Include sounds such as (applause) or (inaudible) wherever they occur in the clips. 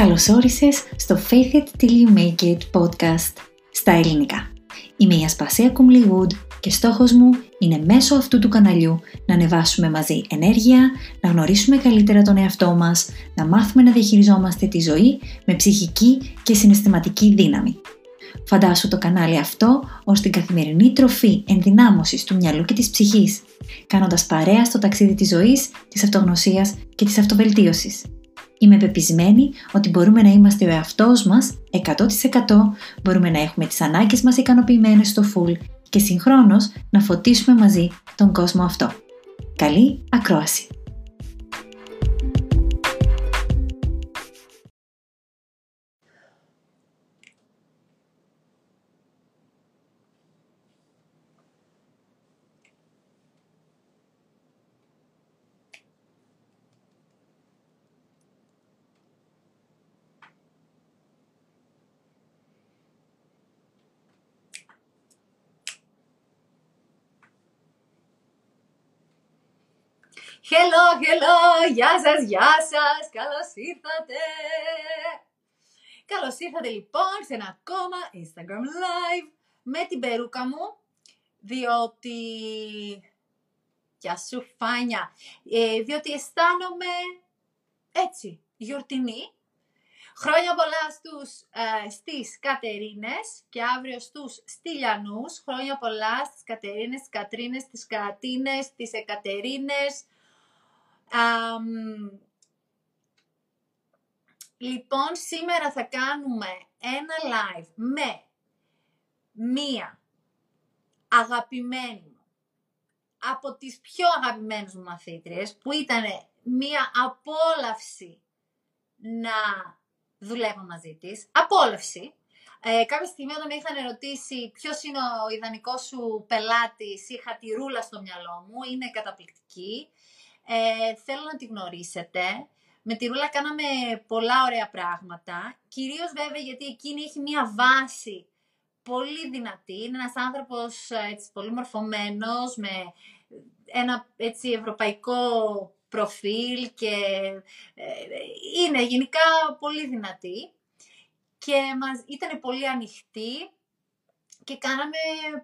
Καλώς όρισες στο Faith It Till You Make It podcast στα ελληνικά. Είμαι η Ασπασία Κουμλιγούντ και στόχος μου είναι μέσω αυτού του καναλιού να ανεβάσουμε μαζί ενέργεια, να γνωρίσουμε καλύτερα τον εαυτό μας, να μάθουμε να διαχειριζόμαστε τη ζωή με ψυχική και συναισθηματική δύναμη. Φαντάσου το κανάλι αυτό ως την καθημερινή τροφή ενδυνάμωσης του μυαλού και της ψυχής, κάνοντας παρέα στο ταξίδι της ζωής, της αυτογνωσίας και της αυτοβελτίωσης. Είμαι πεπισμένη ότι μπορούμε να είμαστε ο εαυτός μας 100%, μπορούμε να έχουμε τις ανάγκες μας ικανοποιημένες στο full και συγχρόνως να φωτίσουμε μαζί τον κόσμο αυτό. Καλή ακρόαση! Hello, hello, γεια σας, γεια σας, καλώς ήρθατε. Καλώς ήρθατε λοιπόν σε ένα ακόμα Instagram Live με την περούκα μου, διότι... Γεια σου Φάνια. Ε, διότι αισθάνομαι έτσι, γιορτινή. Χρόνια πολλά στους, ε, στις Κατερίνες και αύριο στους Στυλιανούς. Χρόνια πολλά στις Κατερίνες, τις Κατρίνες, τις Κατίνες, τις Εκατερίνες, λοιπόν, σήμερα θα κάνουμε ένα live με μία αγαπημένη μου, από τις πιο αγαπημένες μου μαθήτριες, που ήταν μία απόλαυση να δουλεύω μαζί της. Απόλαυση. Ε, κάποια στιγμή όταν με είχαν ερωτήσει ποιος είναι ο ιδανικός σου πελάτης, είχα τη ρούλα στο μυαλό μου, είναι καταπληκτική. Ε, θέλω να τη γνωρίσετε. Με τη Ρούλα κάναμε πολλά ωραία πράγματα. Κυρίως βέβαια γιατί εκείνη έχει μία βάση πολύ δυνατή. Είναι ένας άνθρωπος έτσι, πολύ μορφωμένος, με ένα έτσι, ευρωπαϊκό προφίλ και ε, είναι γενικά πολύ δυνατή. Και μας ήταν πολύ ανοιχτή και κάναμε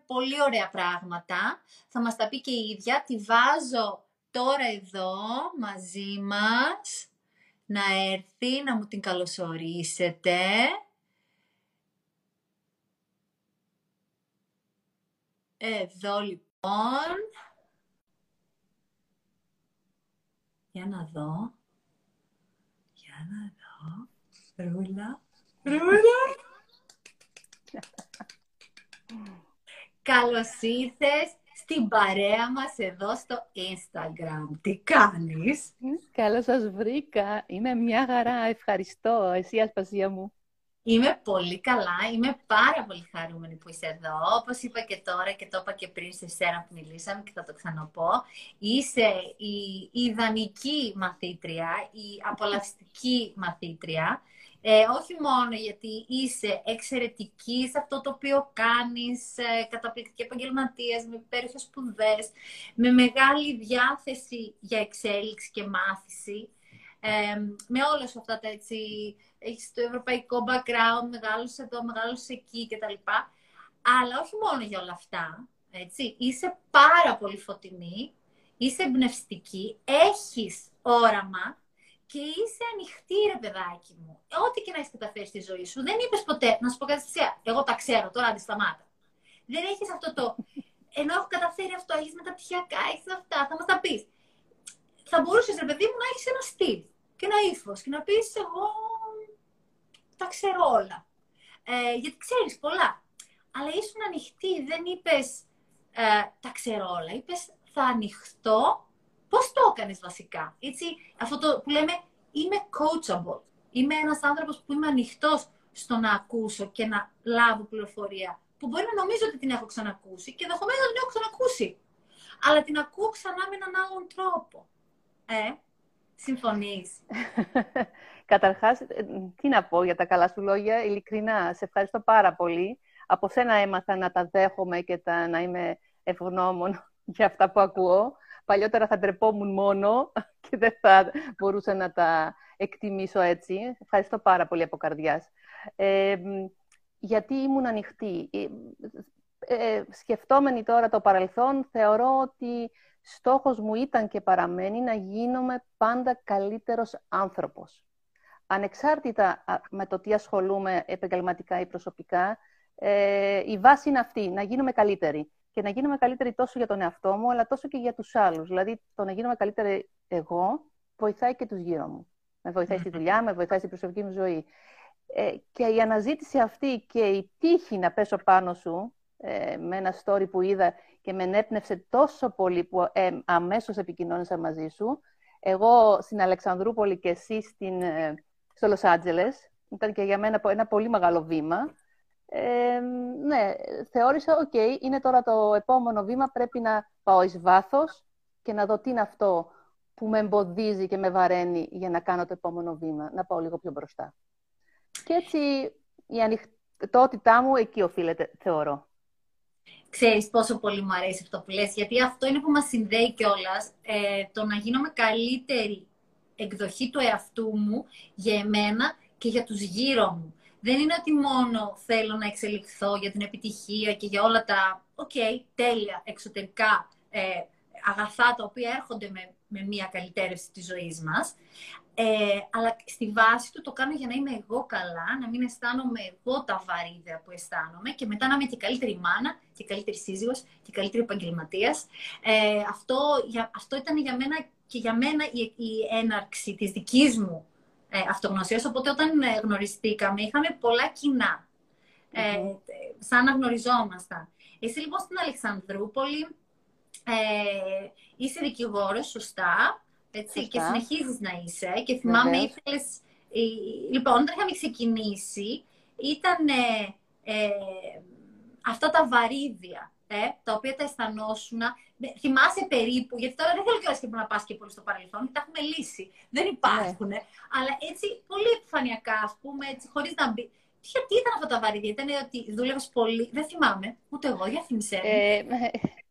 πολύ ωραία πράγματα. Θα μας τα πει και η ίδια. Τη βάζω τώρα εδώ μαζί μας να έρθει να μου την καλωσορίσετε. Εδώ λοιπόν. Για να δω. Για να δω. Ρούλα. Ρούλα. Καλώς ήρθες στην παρέα μας εδώ στο Instagram. Τι κάνεις; Καλώς σας βρήκα. Είμαι μια χαρά. Ευχαριστώ. Εσύ, Ασπασία μου. Είμαι πολύ καλά. Είμαι πάρα πολύ χαρούμενη που είσαι εδώ. Όπως είπα και τώρα και το είπα και πριν σε σένα που μιλήσαμε και θα το ξαναπώ. Είσαι η ιδανική μαθήτρια, η απολαυστική μαθήτρια. Ε, όχι μόνο γιατί είσαι εξαιρετική σε αυτό το οποίο κάνεις, ε, καταπληκτική επαγγελματίας, με υπέροχες σπουδές, με μεγάλη διάθεση για εξέλιξη και μάθηση, ε, με όλα σου αυτά τα έτσι, έχεις το ευρωπαϊκό background, μεγάλωσε εδώ, μεγάλωσε εκεί κτλ. Αλλά όχι μόνο για όλα αυτά, έτσι, είσαι πάρα πολύ φωτεινή, είσαι εμπνευστική, έχεις όραμα, και είσαι ανοιχτή, ρε παιδάκι μου. Ό,τι και να έχεις καταφέρει στη ζωή σου. Δεν είπες ποτέ, να σου πω κάτι Εγώ τα ξέρω, τώρα αντισταμάτα. Δεν έχεις αυτό το. Ενώ έχω καταφέρει αυτό, έχεις μεταπτυχιακά, έχεις αυτά, θα μας τα πεις. Θα μπορούσες, ρε παιδί μου, να έχεις ένα στυλ και ένα ύφος και να πεις: Εγώ τα ξέρω όλα. Ε, γιατί ξέρεις πολλά. Αλλά ήσουν ανοιχτή, δεν είπες ε, τα ξέρω όλα. Είπες θα ανοιχτώ Πώς το έκανες βασικά, έτσι, αυτό το που λέμε είμαι coachable. Είμαι ένας άνθρωπος που είμαι ανοιχτός στο να ακούσω και να λάβω πληροφορία που μπορεί να νομίζω ότι την έχω ξανακούσει και ενδεχομένως να την έχω ξανακούσει. Αλλά την ακούω ξανά με έναν άλλον τρόπο. Ε, συμφωνείς; (laughs) Καταρχάς, ε, τι να πω για τα καλά σου λόγια, ειλικρινά, σε ευχαριστώ πάρα πολύ. Από σένα έμαθα να τα δέχομαι και να είμαι ευγνώμων (laughs) για αυτά που ακούω. Παλιότερα θα ντρεπόμουν μόνο (laughs) και δεν θα μπορούσα να τα εκτιμήσω έτσι. Ευχαριστώ πάρα πολύ από καρδιάς. Ε, γιατί ήμουν ανοιχτή. Ε, ε, σκεφτόμενοι τώρα το παρελθόν, θεωρώ ότι στόχος μου ήταν και παραμένει να γίνομαι πάντα καλύτερος άνθρωπος. Ανεξάρτητα με το τι ασχολούμαι επαγγελματικά ή προσωπικά, ε, η βάση είναι αυτή, να γίνομαι καλύτερη. Και να γίνομαι καλύτερη τόσο για τον εαυτό μου, αλλά τόσο και για τους άλλους. Δηλαδή, το να γίνομαι καλύτερη εγώ βοηθάει και τους γύρω μου. Με βοηθάει στη δουλειά, με βοηθάει στην προσωπική μου ζωή. Ε, και η αναζήτηση αυτή και η τύχη να πέσω πάνω σου, ε, με ένα story που είδα και με ενέπνευσε τόσο πολύ που ε, αμέσως επικοινώνησα μαζί σου. Εγώ στην Αλεξανδρούπολη και εσύ στην, ε, στο Λος Άντζελες. Ήταν και για μένα ένα πολύ μεγάλο βήμα. Ε, ναι, θεώρησα, οκ, είναι τώρα το επόμενο βήμα, πρέπει να πάω εις βάθος και να δω τι είναι αυτό που με εμποδίζει και με βαραίνει για να κάνω το επόμενο βήμα, να πάω λίγο πιο μπροστά. Και έτσι η ανοιχτότητά μου εκεί οφείλεται, θεωρώ. Ξέρεις πόσο πολύ μου αρέσει αυτό που λες, γιατί αυτό είναι που μας συνδέει κιόλας ε, το να γίνομαι καλύτερη εκδοχή του εαυτού μου για εμένα και για τους γύρω μου. Δεν είναι ότι μόνο θέλω να εξελιχθώ για την επιτυχία και για όλα τα, οκ, τέλεια, εξωτερικά ε, αγαθά τα οποία έρχονται με, με μια καλυτέρευση της ζωής μας. Ε, αλλά στη βάση του το κάνω για να είμαι εγώ καλά, να μην αισθάνομαι εγώ τα βαρύδια που αισθάνομαι και μετά να είμαι και καλύτερη μάνα και καλύτερη σύζυγος και καλύτερη επαγγελματίας. Ε, αυτό, αυτό ήταν για μένα και για μένα η, η έναρξη της δικής μου ε, αυτογνωσίας. Οπότε όταν ε, γνωριστήκαμε είχαμε πολλά κοινά, ε, σαν να γνωριζόμασταν. Εσύ λοιπόν στην Αλεξανδρούπολη ε, είσαι δικηγόρος, σωστά, έτσι, και συνεχίζεις να είσαι. Και θυμάμαι ήθελες... Λοιπόν, όταν είχαμε ξεκινήσει, ήταν ε, αυτά τα βαρύδια, ε, τα οποία τα αισθανόσουν. Θυμάσαι περίπου, γιατί τώρα δεν θέλω κιόλας και να πας και πολύ στο παρελθόν, γιατί τα έχουμε λύσει. Δεν υπάρχουν. Ναι. Αλλά έτσι, πολύ επιφανειακά, ας πούμε, έτσι, χωρίς να μπει. Γιατί ήταν αυτά τα βαρύδια, ήταν ότι δούλευες πολύ. Δεν θυμάμαι, ούτε εγώ, για θυμισέ. Ε,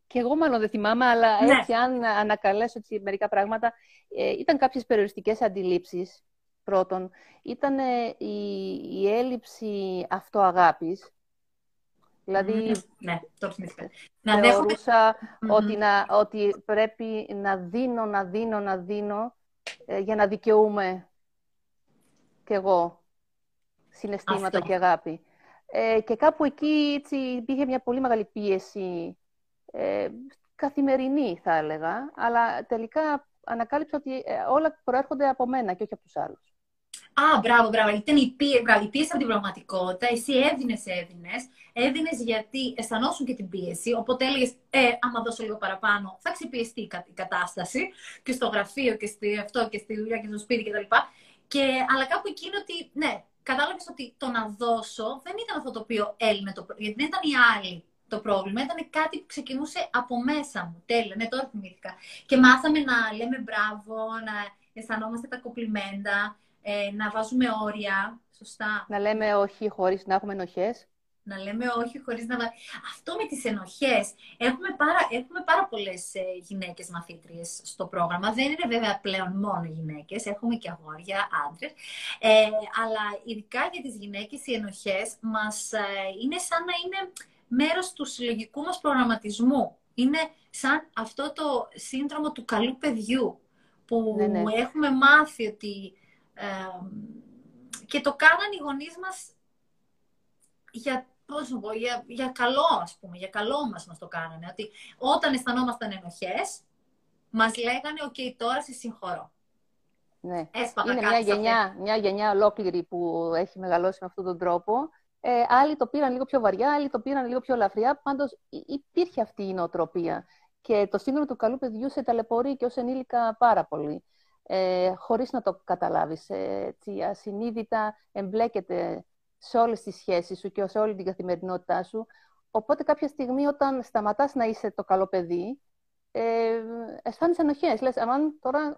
και εγώ μάλλον δεν θυμάμαι, αλλά ναι. έτσι αν ανακαλέσω έτσι, μερικά πράγματα, ε, ήταν κάποιες περιοριστικές αντιλήψεις, πρώτον. Ήταν η, η έλλειψη αυτοαγάπης. Δηλαδή, ναι, το να θεωρούσα ότι, να, ότι πρέπει να δίνω, να δίνω, να δίνω ε, για να δικαιούμαι κι εγώ συναισθήματα και αγάπη. Ε, και κάπου εκεί έτσι, υπήρχε μια πολύ μεγάλη πίεση ε, καθημερινή θα έλεγα, αλλά τελικά ανακάλυψα ότι ε, όλα προέρχονται από μένα και όχι από τους άλλους. Α, μπράβο, μπράβο. Ήταν η πίεση, η πίεση από την πραγματικότητα. Εσύ έδινες, έδινες. Έδινες γιατί αισθανόσουν και την πίεση. Οπότε έλεγες, Ε, άμα δώσω λίγο παραπάνω, θα ξεπιεστεί η κατάσταση. Και στο γραφείο και στη, αυτό και στη δουλειά και στο σπίτι κτλ. Και, αλλά κάπου εκείνο ότι, ναι, κατάλαβες ότι το να δώσω δεν ήταν αυτό το οποίο έλυνε το Γιατί δεν ήταν οι άλλοι το πρόβλημα. Ήταν κάτι που ξεκινούσε από μέσα μου. Τέλεια, ναι, τώρα θυμήθηκα. Και μάθαμε να λέμε μπράβο, να αισθανόμαστε τα κοπλιμέντα, ε, να βάζουμε όρια. Σωστά. Να λέμε όχι χωρίς να έχουμε ενοχές. Να λέμε όχι χωρίς να... Αυτό με τις ενοχές. Έχουμε πάρα, έχουμε πάρα πολλές ε, γυναίκες μαθήτριες στο πρόγραμμα. Δεν είναι βέβαια πλέον μόνο γυναίκες. Έχουμε και αγόρια, άντρες. Ε, αλλά ειδικά για τις γυναίκες οι ενοχές μας ε, είναι σαν να είναι μέρος του συλλογικού μας προγραμματισμού. Είναι σαν αυτό το σύνδρομο του καλού παιδιού που ναι, ναι. έχουμε μάθει ότι... και το κάναν οι γονείς μας για, πώς πω, για, για καλό, ας πούμε, για καλό μας μας το κάνανε. Ότι όταν αισθανόμασταν ενοχές, μας λέγανε, οκ, τώρα σε συγχωρώ. Ναι. Είναι μια γενιά, μια γενιά ολόκληρη που έχει μεγαλώσει με αυτόν τον τρόπο ε, άλλοι το πήραν λίγο πιο βαριά, άλλοι το πήραν λίγο πιο ελαφριά. Πάντως υπήρχε αυτή η νοοτροπία. Και το σύνδρομο του καλού παιδιού σε ταλαιπωρεί και ως ενήλικα πάρα πολύ. Ε, χωρίς να το καταλάβεις. Ε, έτσι, ασυνείδητα εμπλέκεται σε όλες τις σχέσεις σου και σε όλη την καθημερινότητά σου. Οπότε κάποια στιγμή όταν σταματάς να είσαι το καλό παιδί, ε, αισθάνεσαι ενοχές. Λες, αμάν τώρα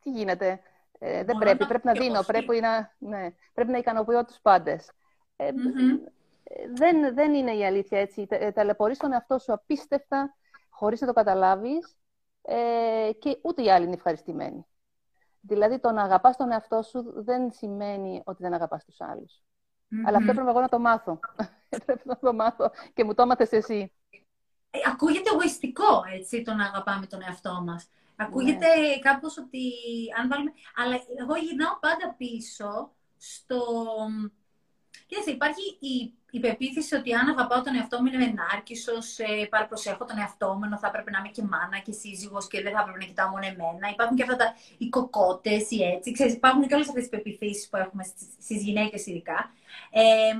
τι γίνεται; Ε, δεν πρέπει, πρέπει να δίνω, πρέπει να, ναι, πρέπει να ικανοποιώ τους πάντες. Ε, δεν, δεν είναι η αλήθεια έτσι. Ε, ταλαιπωρείς τον εαυτό σου απίστευτα, χωρίς να το καταλάβεις ε, και ούτε οι άλλοι είναι ευχαριστημένοι. Δηλαδή, το να αγαπάς τον εαυτό σου δεν σημαίνει ότι δεν αγαπάς τους αλλους Αλλά αυτό έπρεπε εγώ να το μάθω. (laughs) (laughs) έπρεπε να το μάθω και μου το έμαθες εσύ. Ε, ακούγεται εγωιστικό, έτσι, το να αγαπάμε τον εαυτό μας. Ακούγεται ναι. κάπως ότι αν βάλουμε... Αλλά εγώ γυρνάω πάντα πίσω στο... Κοίταξε, υπάρχει η, η πεποίθηση ότι αν αγαπάω τον εαυτό μου είμαι ενάρκησος, ε, παραπροσέχω τον εαυτό μου, ενώ θα έπρεπε να είμαι και μάνα και σύζυγος και δεν θα έπρεπε να κοιτάω μόνο εμένα. Υπάρχουν και αυτά τα οι κοκότες, οι έτσι. Ξέρεις, υπάρχουν και όλες αυτές τις πεπιθήσει που έχουμε στις γυναίκες ειδικά. Ε,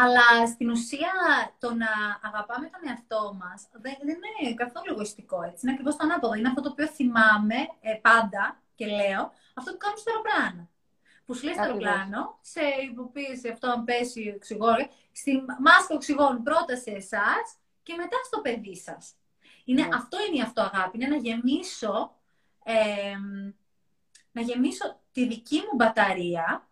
αλλά στην ουσία το να αγαπάμε τον εαυτό μας δεν, δεν, είναι καθόλου εγωιστικό. Έτσι. Είναι ακριβώς το ανάποδο. Είναι αυτό το οποίο θυμάμαι ε, πάντα και λέω, αυτό που κάνω στο αεροπλάνο. Που σου λέει στο αεροπλάνο, σε υποποίηση αυτό, αν πέσει οξυγόνο, στη μάσκα οξυγόνου πρώτα σε εσάς και μετά στο παιδί σας. Είναι, ναι. Αυτό είναι η αυτοαγάπη. Είναι να γεμίσω, ε, να γεμίσω τη δική μου μπαταρία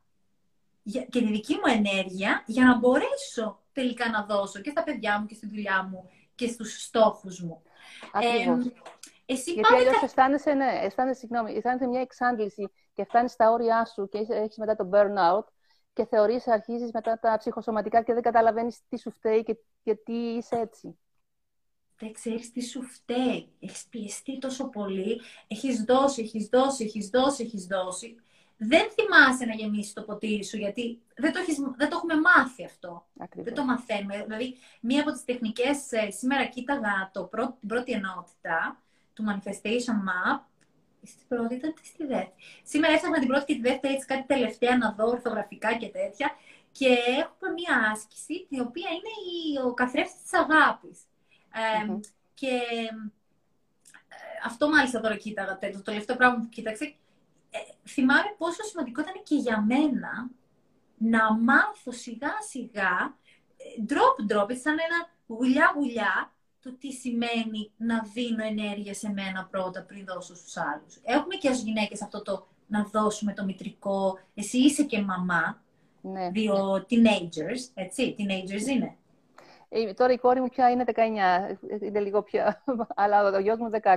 και τη δική μου ενέργεια για να μπορέσω τελικά να δώσω και στα παιδιά μου και στη δουλειά μου και στους στόχους μου. Ακριβώς. Ε, εσύ Γιατί αλλιώς αισθάνεσαι, ναι, αισθάνεσαι, συγγνώμη, αισθάνεσαι μια εξάντληση και φτάνεις στα όρια σου και έχεις μετά το burnout και θεωρείς, αρχίζεις μετά τα ψυχοσωματικά και δεν καταλαβαίνεις τι σου φταίει και, και τι είσαι έτσι. Δεν ξέρεις τι σου φταίει. Έχεις πιεστεί τόσο πολύ. Έχεις δώσει, έχεις δώσει, έχεις δώσει, έχεις δώσει δεν θυμάσαι να γεμίσεις το ποτήρι σου, γιατί δεν το, έχεις, δεν το έχουμε μάθει αυτό. Δεν το μαθαίνουμε. Δηλαδή, μία από τις τεχνικές, ε, σήμερα κοίταγα το πρώτο, την πρώτη ενότητα του Manifestation Map, στην πρώτη ήταν στη δεύτερη. Σήμερα έφτανα την πρώτη και τη δεύτερη, έτσι κάτι τελευταία να δω ορθογραφικά και τέτοια. Και έχουμε μία άσκηση, η οποία είναι η, ο καθρέφτης της αγάπης. και ε, αυτό μάλιστα τώρα κοίταγα, το τελευταίο πράγμα που κοίταξε, ε, θυμάμαι πόσο σημαντικό ήταν και για μένα να μάθω σιγά σιγά, drop drop, σαν ένα γουλιά γουλιά, το τι σημαίνει να δίνω ενέργεια σε μένα πρώτα πριν δώσω στους άλλους. Έχουμε και ως γυναίκες αυτό το να δώσουμε το μητρικό, εσύ είσαι και μαμά, ναι. δύο teenagers, έτσι, teenagers είναι. Ε, τώρα η κόρη μου πια είναι 19, είναι λίγο πια, αλλά ο γιος μου 16.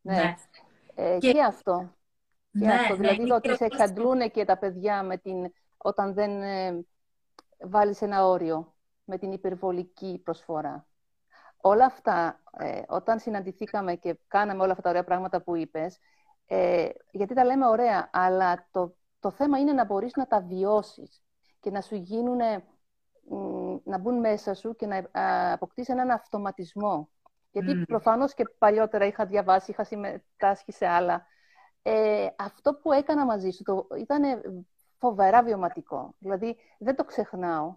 Ναι. ναι. Ε, και... και αυτό. Και ναι, αυτό, ναι, δηλαδή ότι σε εξαντλούν και τα παιδιά με την, όταν δεν ε, βάλεις ένα όριο με την υπερβολική προσφορά. Όλα αυτά, ε, όταν συναντηθήκαμε και κάναμε όλα αυτά τα ωραία πράγματα που είπες, ε, γιατί τα λέμε ωραία, αλλά το, το θέμα είναι να μπορείς να τα βιώσεις και να σου γίνουν, να μπουν μέσα σου και να αποκτήσει έναν αυτοματισμό. Γιατί mm. προφανώς και παλιότερα είχα διαβάσει, είχα συμμετάσχει σε άλλα ε, αυτό που έκανα μαζί σου το, ήταν φοβερά βιωματικό. Δηλαδή, δεν το ξεχνάω.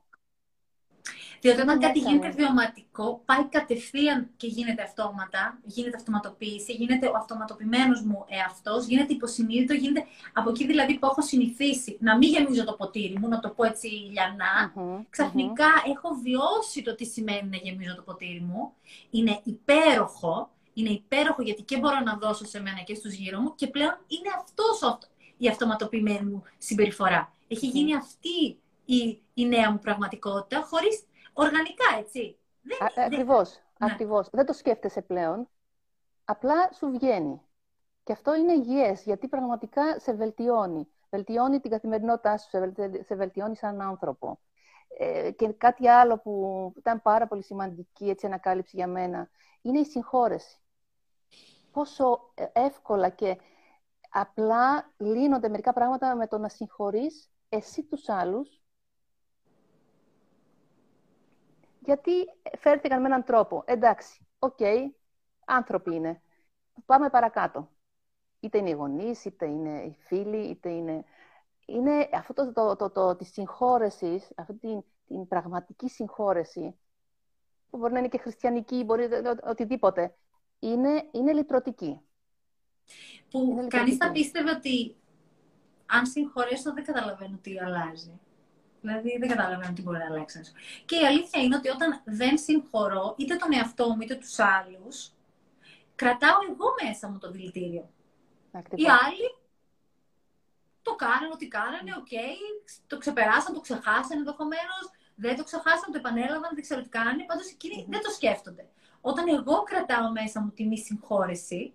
Διότι όταν κάτι γίνεται βιωματικό, πάει κατευθείαν και γίνεται αυτόματα, γίνεται αυτοματοποίηση, γίνεται ο αυτοματοποιημένος μου εαυτός, γίνεται υποσυνείδητο, γίνεται από εκεί δηλαδή που έχω συνηθίσει να μην γεμίζω το ποτήρι μου, να το πω έτσι λιανά, ξαφνικα έχω βιώσει το τι σημαίνει να γεμίζω το ποτήρι μου. Είναι υπέροχο, είναι υπέροχο γιατί και μπορώ να δώσω σε μένα και στους γύρω μου και πλέον είναι αυτός η αυτοματοποιημένη μου συμπεριφορά. Έχει γίνει αυτή η, η νέα μου πραγματικότητα χωρίς οργανικά, έτσι. Δεν, Α, ακριβώς, δεν... ακριβώς. Δεν το σκέφτεσαι πλέον, απλά σου βγαίνει. Και αυτό είναι υγιές, γιατί πραγματικά σε βελτιώνει. Βελτιώνει την καθημερινότητά σου, σε βελτιώνει σαν άνθρωπο. Ε, και κάτι άλλο που ήταν πάρα πολύ σημαντική έτσι, ανακάλυψη για μένα, είναι η συγχώρεση πόσο ε, εύκολα και απλά λύνονται μερικά πράγματα με το να συγχωρείς εσύ τους άλλους γιατί φέρθηκαν με έναν τρόπο. Εντάξει, οκ, άνθρωποι είναι. Πάμε παρακάτω. Είτε είναι οι γονείς, είτε είναι οι φίλοι, είτε είναι... Είναι αυτό το, το, το, το της συγχώρεσης, αυτή την, την πραγματική συγχώρεση, που μπορεί να είναι και χριστιανική, μπορεί οτιδήποτε είναι, είναι λυτρωτική. Που κανείς θα πίστευε ότι αν συγχωρέσω δεν καταλαβαίνω τι αλλάζει. Δηλαδή δεν καταλαβαίνω τι μπορεί να αλλάξει. Και η αλήθεια είναι ότι όταν δεν συγχωρώ είτε τον εαυτό μου είτε τους άλλους, κρατάω εγώ μέσα μου το δηλητήριο. Οι άλλοι το κάνανε ό,τι κάνανε, οκ, το ξεπεράσαν, το ξεχάσανε ενδεχομένως, δεν το ξεχάσαν, το επανέλαβαν, δεν ξέρω τι κάνανε. Πάντως εκείνοι δεν το σκέφτονται. Όταν εγώ κρατάω μέσα μου τη μη συγχώρεση,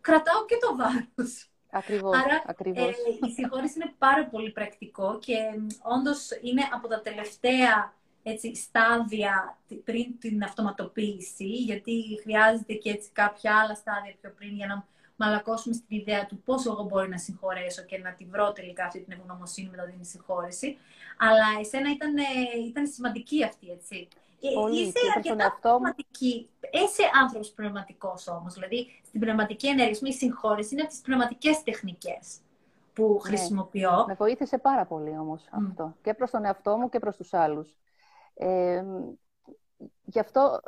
κρατάω και το βάρος. Ακριβώς, Άρα ακριβώς. Ε, η συγχώρεση είναι πάρα πολύ πρακτικό και όντως είναι από τα τελευταία έτσι, στάδια πριν την αυτοματοποίηση, γιατί χρειάζεται και έτσι κάποια άλλα στάδια πιο πριν για να μαλακώσουμε στην ιδέα του πόσο εγώ μπορεί να συγχωρέσω και να τη βρω τελικά αυτή την ευγνωμοσύνη μετά την συγχώρεση. Αλλά εσένα ήταν, ήταν σημαντική αυτή, έτσι. Ε, πολύ, είσαι αρκετά πνευματική. Είσαι άνθρωπος πνευματικός όμως. Δηλαδή, στην πνευματική ενέργεια, η συγχώρεση είναι από τις πνευματικές τεχνικές που ναι. χρησιμοποιώ. Με βοήθησε πάρα πολύ όμως αυτό. Και προς τον εαυτό μου και προς τους άλλους. Ε, γι' αυτό...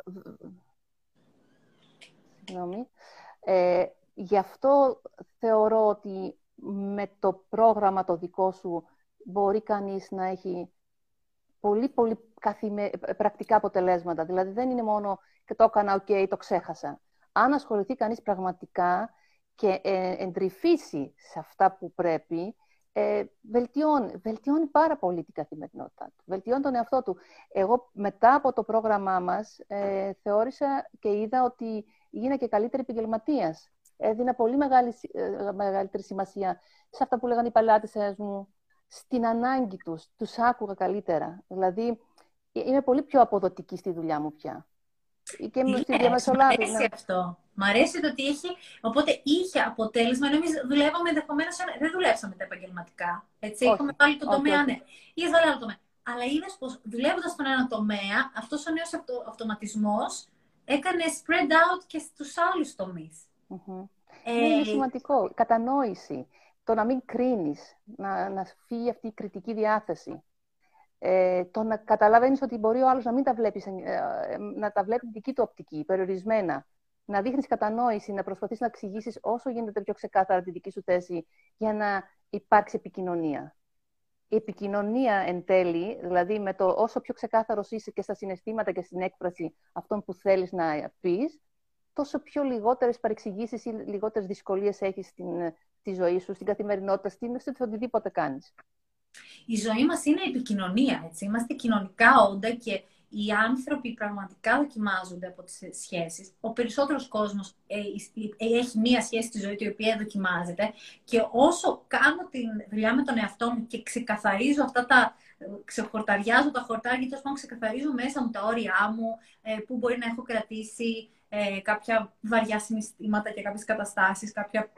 Συγγνώμη. Ε, γι' αυτό θεωρώ ότι με το πρόγραμμα το δικό σου μπορεί κανείς να έχει πολύ, πολύ καθημε... πρακτικά αποτελέσματα. Δηλαδή δεν είναι μόνο και το έκανα, οκ, το ξέχασα. Αν ασχοληθεί κανείς πραγματικά και ε, εντρυφήσει σε αυτά που πρέπει, ε, βελτιώνει, βελτιώνει πάρα πολύ την καθημερινότητά του. Βελτιώνει τον εαυτό του. Εγώ μετά από το πρόγραμμά μας ε, θεώρησα και είδα ότι γίνα και καλύτερη επαγγελματίας. Έδινα πολύ μεγάλη, ε, μεγαλύτερη σημασία σε αυτά που λέγανε οι παλάτες μου, στην ανάγκη τους. Τους άκουγα καλύτερα. Δηλαδή, είμαι πολύ πιο αποδοτική στη δουλειά μου πια. Και με στη διαμεσολάβηση. Μ' αρέσει αυτό. Μ' αρέσει το ότι έχει. Οπότε είχε αποτέλεσμα. Ενώ εμείς δουλεύαμε ενδεχομένως. Δεν δουλέψαμε τα επαγγελματικά. Έτσι. Όχι, Είχαμε πάλι τον τομέα, ναι. Ή εδώ άλλο τομέα. Αλλά είδες πως δουλεύοντας στον ένα τομέα, αυτός ο νέος αυτο, αυτοματισμός έκανε spread out και στους άλλους τομείς. Mm-hmm. Ε, ναι, είναι σημαντικό. Κατανόηση. Το να μην κρίνεις, να, να φύγει αυτή η κριτική διάθεση ε, το να καταλαβαίνεις ότι μπορεί ο άλλος να μην τα βλέπεις, ε, ε, να τα βλέπει δική του οπτική, περιορισμένα. Να δείχνεις κατανόηση, να προσπαθείς να εξηγήσεις όσο γίνεται πιο ξεκάθαρα τη δική σου θέση για να υπάρξει επικοινωνία. Η επικοινωνία εν τέλει, δηλαδή με το όσο πιο ξεκάθαρος είσαι και στα συναισθήματα και στην έκφραση αυτών που θέλεις να πεις, τόσο πιο λιγότερες παρεξηγήσεις ή λιγότερες δυσκολίες έχεις στην στη ζωή σου, στην καθημερινότητα, στην, σε οτιδήποτε κάνεις η ζωή μας είναι επικοινωνία, έτσι. Είμαστε κοινωνικά όντα και οι άνθρωποι πραγματικά δοκιμάζονται από τις σχέσεις. Ο περισσότερος κόσμος ε, ε, έχει μία σχέση στη ζωή του η οποία δοκιμάζεται και όσο κάνω τη δουλειά με τον εαυτό μου και ξεκαθαρίζω αυτά τα ξεχορταριάζω τα χορτάρια, τόσο πάνω ξεκαθαρίζω μέσα μου τα όρια μου, ε, που μπορεί να έχω κρατήσει κάποια βαριά συναισθήματα και κάποιες καταστάσεις, κάποια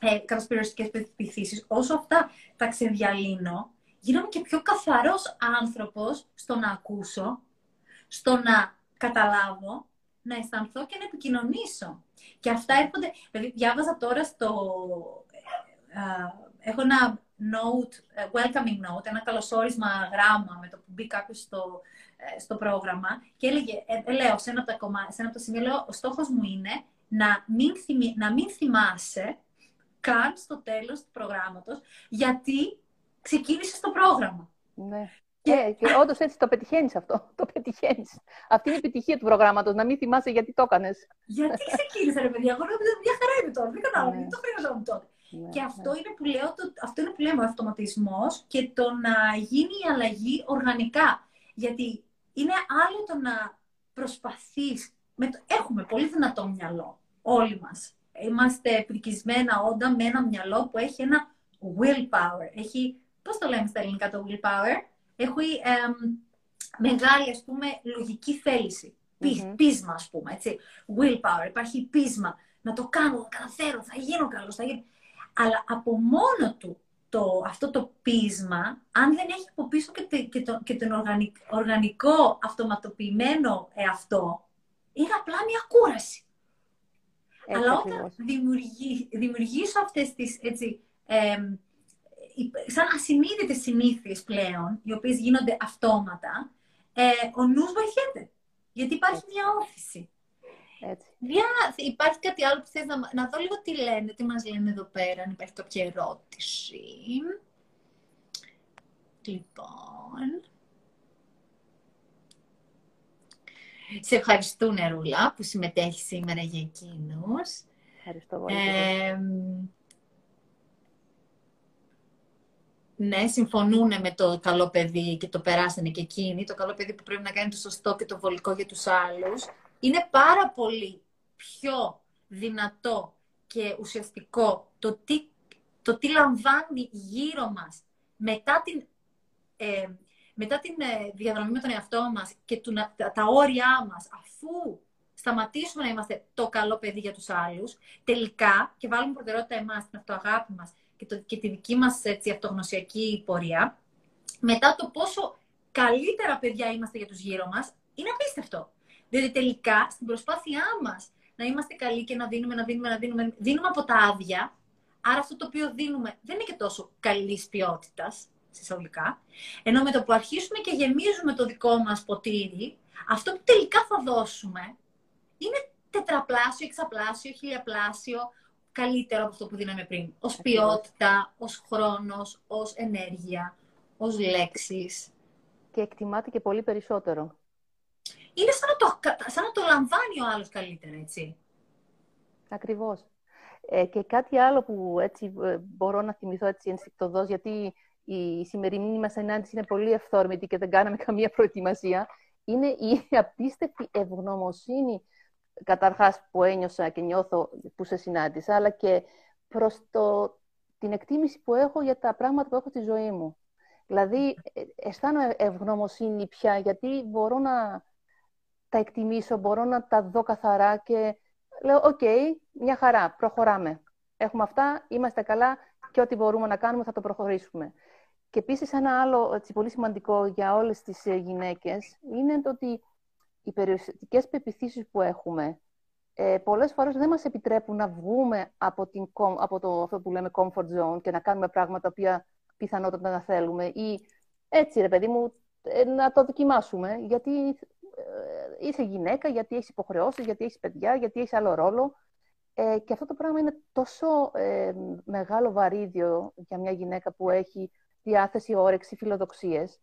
ε, κάποιες περιοριστικές πεπιθήσεις, όσο αυτά τα ξεδιαλύνω, γίνομαι και πιο καθαρός άνθρωπος στο να ακούσω, στο να καταλάβω, να αισθανθώ και να επικοινωνήσω. Και αυτά έρχονται, δηλαδή διάβαζα τώρα στο, ε, έχω ένα note, ε, welcoming note, ένα καλωσόρισμα γράμμα με το που μπει κάποιος στο, ε, στο πρόγραμμα και έλεγε, ε, λέω σε ένα από τα, κομμάτια, σε ένα από τα σημεία, λέω, ο στόχος μου είναι να μην, θυμι, να μην θυμάσαι καν στο τέλος του προγράμματος, γιατί ξεκίνησε το πρόγραμμα. Ναι. Και, και όντως έτσι το πετυχαίνεις αυτό. (laughs) Το πετυχαίνεις. Αυτή είναι η επιτυχία του προγράμματος, να μην θυμάσαι γιατί το έκανες. Γιατί ξεκίνησε, ρε παιδιά. Εγώ μια χαρά είμαι τώρα. Δεν κατάλαβα. Ναι. το χρειαζόμουν τότε. Ναι, και αυτό, ναι. είναι που λέω, το, αυτό είναι που λέμε ο αυτοματισμός και το να γίνει η αλλαγή οργανικά. Γιατί είναι άλλο το να προσπαθείς. Έχουμε πολύ δυνατό μυαλό. Όλοι μας είμαστε πρικισμένα όντα με ένα μυαλό που έχει ένα willpower. Έχει, πώς το λέμε στα ελληνικά το willpower, έχει μεγάλη, ας πούμε, λογική θέληση. Πείσμα, ας πούμε, έτσι. Willpower, υπάρχει πείσμα. Να το κάνω, να καταφέρω, θα γίνω καλός, θα γίνω... Αλλά από μόνο του το, αυτό το πείσμα, αν δεν έχει από πίσω και, και, το, και τον οργανικό αυτοματοποιημένο εαυτό, είναι απλά μια κούραση. Αλλά όταν δημιουργεί, δημιουργήσω αυτές τις, έτσι, σαν ασυνείδητες συνήθειες πλέον, οι οποίες γίνονται αυτόματα, ε, ο νους βοηθιέται. Γιατί υπάρχει μια όθηση. Έτσι. υπάρχει κάτι άλλο που θες να... Να δω λίγο τι λένε, τι μας λένε εδώ πέρα, αν υπάρχει κάποια ερώτηση. Λοιπόν... Σε ευχαριστούν, Ρούλα, που συμμετέχεις σήμερα για εκείνους. Ευχαριστώ πολύ. Ε, ναι, συμφωνούν με το καλό παιδί και το περάσανε και εκείνοι. Το καλό παιδί που πρέπει να κάνει το σωστό και το βολικό για τους άλλους. Είναι πάρα πολύ πιο δυνατό και ουσιαστικό το τι το τι λαμβάνει γύρω μας μετά την, ε, μετά την ε, διαδρομή με τον εαυτό μας και του, τα, τα όρια μας, αφού σταματήσουμε να είμαστε το καλό παιδί για τους άλλους, τελικά, και βάλουμε προτεραιότητα εμάς, την αυτοαγάπη μας και, το, και τη δική μας έτσι, αυτογνωσιακή πορεία, μετά το πόσο καλύτερα παιδιά είμαστε για τους γύρω μας, είναι απίστευτο. Διότι τελικά, στην προσπάθειά μας να είμαστε καλοί και να δίνουμε, να δίνουμε, να δίνουμε, δίνουμε από τα άδεια, άρα αυτό το οποίο δίνουμε δεν είναι και τόσο καλής ποιότητας, συσσαγωγικά, ενώ με το που αρχίσουμε και γεμίζουμε το δικό μας ποτήρι, αυτό που τελικά θα δώσουμε είναι τετραπλάσιο, εξαπλάσιο, χιλιαπλάσιο καλύτερο από αυτό που δίναμε πριν. Ως ποιότητα, ως χρόνος, ως ενέργεια, ως λέξεις. Και εκτιμάται και πολύ περισσότερο. Είναι σαν να το, σαν να το λαμβάνει ο άλλος καλύτερα, έτσι. Ακριβώς. Ε, και κάτι άλλο που έτσι ε, μπορώ να θυμηθώ έτσι ενστικτοδός, γιατί η σημερινή μας συνάντηση είναι πολύ ευθόρμητη και δεν κάναμε καμία προετοιμασία, είναι η (laughs) απίστευτη ευγνωμοσύνη καταρχάς που ένιωσα και νιώθω που σε συνάντησα, αλλά και προς το, την εκτίμηση που έχω για τα πράγματα που έχω στη ζωή μου. Δηλαδή, ε, αισθάνομαι ευγνωμοσύνη πια, γιατί μπορώ να τα εκτιμήσω, μπορώ να τα δω καθαρά και λέω, οκ, μια χαρά, προχωράμε. Έχουμε αυτά, είμαστε καλά και ό,τι μπορούμε να κάνουμε θα το προχωρήσουμε. Και επίσης ένα άλλο έτσι, πολύ σημαντικό για όλες τις ε, γυναίκες είναι το ότι οι περιοριστικές πεπιθήσεις που έχουμε ε, πολλές φορές δεν μας επιτρέπουν να βγούμε από, την, από το, αυτό που λέμε comfort zone και να κάνουμε πράγματα που πιθανότατα να θέλουμε ή έτσι ρε παιδί μου ε, να το δοκιμάσουμε γιατί ε, είσαι γυναίκα, γιατί έχεις υποχρεώσεις, γιατί έχεις παιδιά, γιατί έχεις άλλο ρόλο. Ε, και αυτό το πράγμα είναι τόσο ε, μεγάλο βαρύδιο για μια γυναίκα που έχει διάθεση, όρεξη, φιλοδοξίες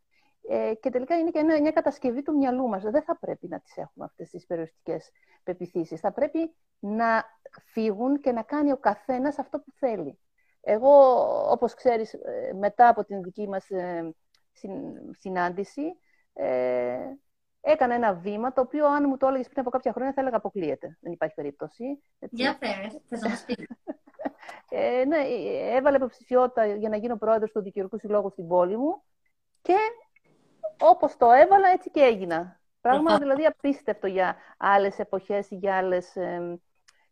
ε, και τελικά είναι και μια κατασκευή του μυαλού μας. Δεν θα πρέπει να τις έχουμε αυτές τις περιοριστικές πεπιθήσεις. Θα πρέπει να φύγουν και να κάνει ο καθένας αυτό που θέλει. Εγώ, όπως ξέρεις, ε, μετά από την δική μας ε, συνάντηση, ε, έκανα ένα βήμα, το οποίο αν μου το έλεγες πριν από κάποια χρόνια θα έλεγα αποκλείεται. Δεν υπάρχει περίπτωση. Για πες, θες να μας πεις. (laughs) ε, ναι, έβαλε υποψηφιότητα για να γίνω πρόεδρος του Δικαιωτικού Συλλόγου στην πόλη μου και όπως το έβαλα, έτσι και έγινα. Πράγμα δηλαδή απίστευτο για άλλες εποχές ή για άλλες ε,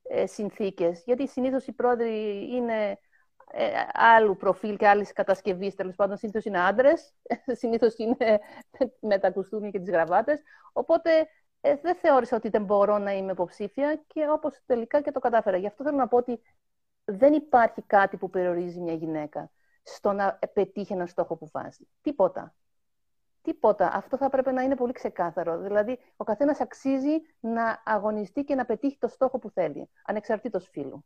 ε, συνθήκες. Γιατί συνήθως οι πρόεδροι είναι ε, άλλου προφίλ και άλλης κατασκευής. Τέλος πάντων, συνήθως είναι άντρες, (laughs) συνήθως είναι με τα κουστούμια και τις γραβάτες. Οπότε ε, δεν θεώρησα ότι δεν μπορώ να είμαι υποψήφια και όπως τελικά και το κατάφερα. Γι' αυτό θέλω να πω ότι δεν υπάρχει κάτι που περιορίζει μια γυναίκα στο να πετύχει ένα στόχο που βάζει. Τίποτα. Τίποτα. Αυτό θα πρέπει να είναι πολύ ξεκάθαρο. Δηλαδή, ο καθένας αξίζει να αγωνιστεί και να πετύχει το στόχο που θέλει, ανεξαρτήτως φίλου.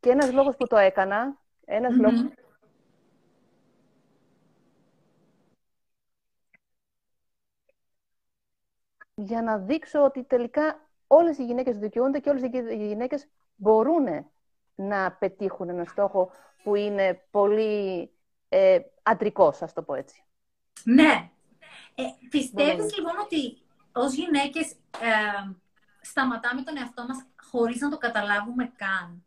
Και ένας λόγος που το έκανα, ένας λόγος... Για να δείξω ότι τελικά όλες οι γυναίκες δικαιούνται και όλες οι γυναίκες μπορούν να πετύχουν ένα στόχο που είναι πολύ ε, αντρικός, ας το πω έτσι. Ναι, ε, πιστεύεις λοιπόν ότι ως γυναίκες ε, σταματάμε τον εαυτό μας χωρίς να το καταλάβουμε καν;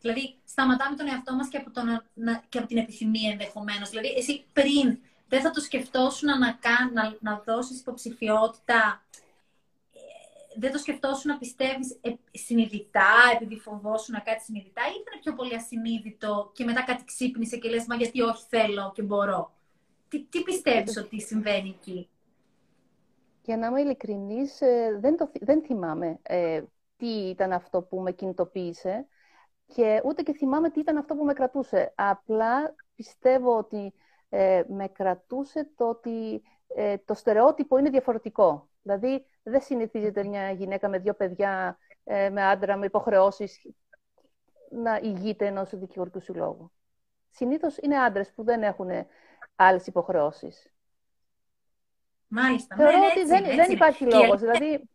Δηλαδή, σταματάμε τον εαυτό μας και από, τον, και από την επιθυμία ενδεχομένως. Δηλαδή, εσύ πριν δεν θα το σκεφτόσουν να, να, να δώσεις υποψηφιότητα, ε, δεν το σκεφτόσουν να πιστεύεις ε, συνειδητά, επειδή φοβόσουν να κάτσει συνειδητά, ή ήταν πιο πολύ ασυνείδητο και μετά κάτι ξύπνησε και λες, μα γιατί όχι θέλω και μπορώ. Τι, τι πιστεύεις ότι συμβαίνει εκεί; Για να είμαι ειλικρινής, ε, δεν, το, δεν θυμάμαι ε, τι ήταν αυτό που με κινητοποίησε και ούτε και θυμάμαι τι ήταν αυτό που με κρατούσε. Απλά πιστεύω ότι ε, με κρατούσε το ότι ε, το στερεότυπο είναι διαφορετικό. Δηλαδή, δεν συνηθίζεται μια γυναίκα με δύο παιδιά, με άντρα, με υποχρεώσεις, να ηγείται ενός δικηγορικού συλλόγου. Συνήθως είναι άντρες που δεν έχουν άλλες υποχρεώσεις. Μάλιστα. Θεωρώ ναι, ότι δεν, δεν υπάρχει λόγος. Δηλαδή...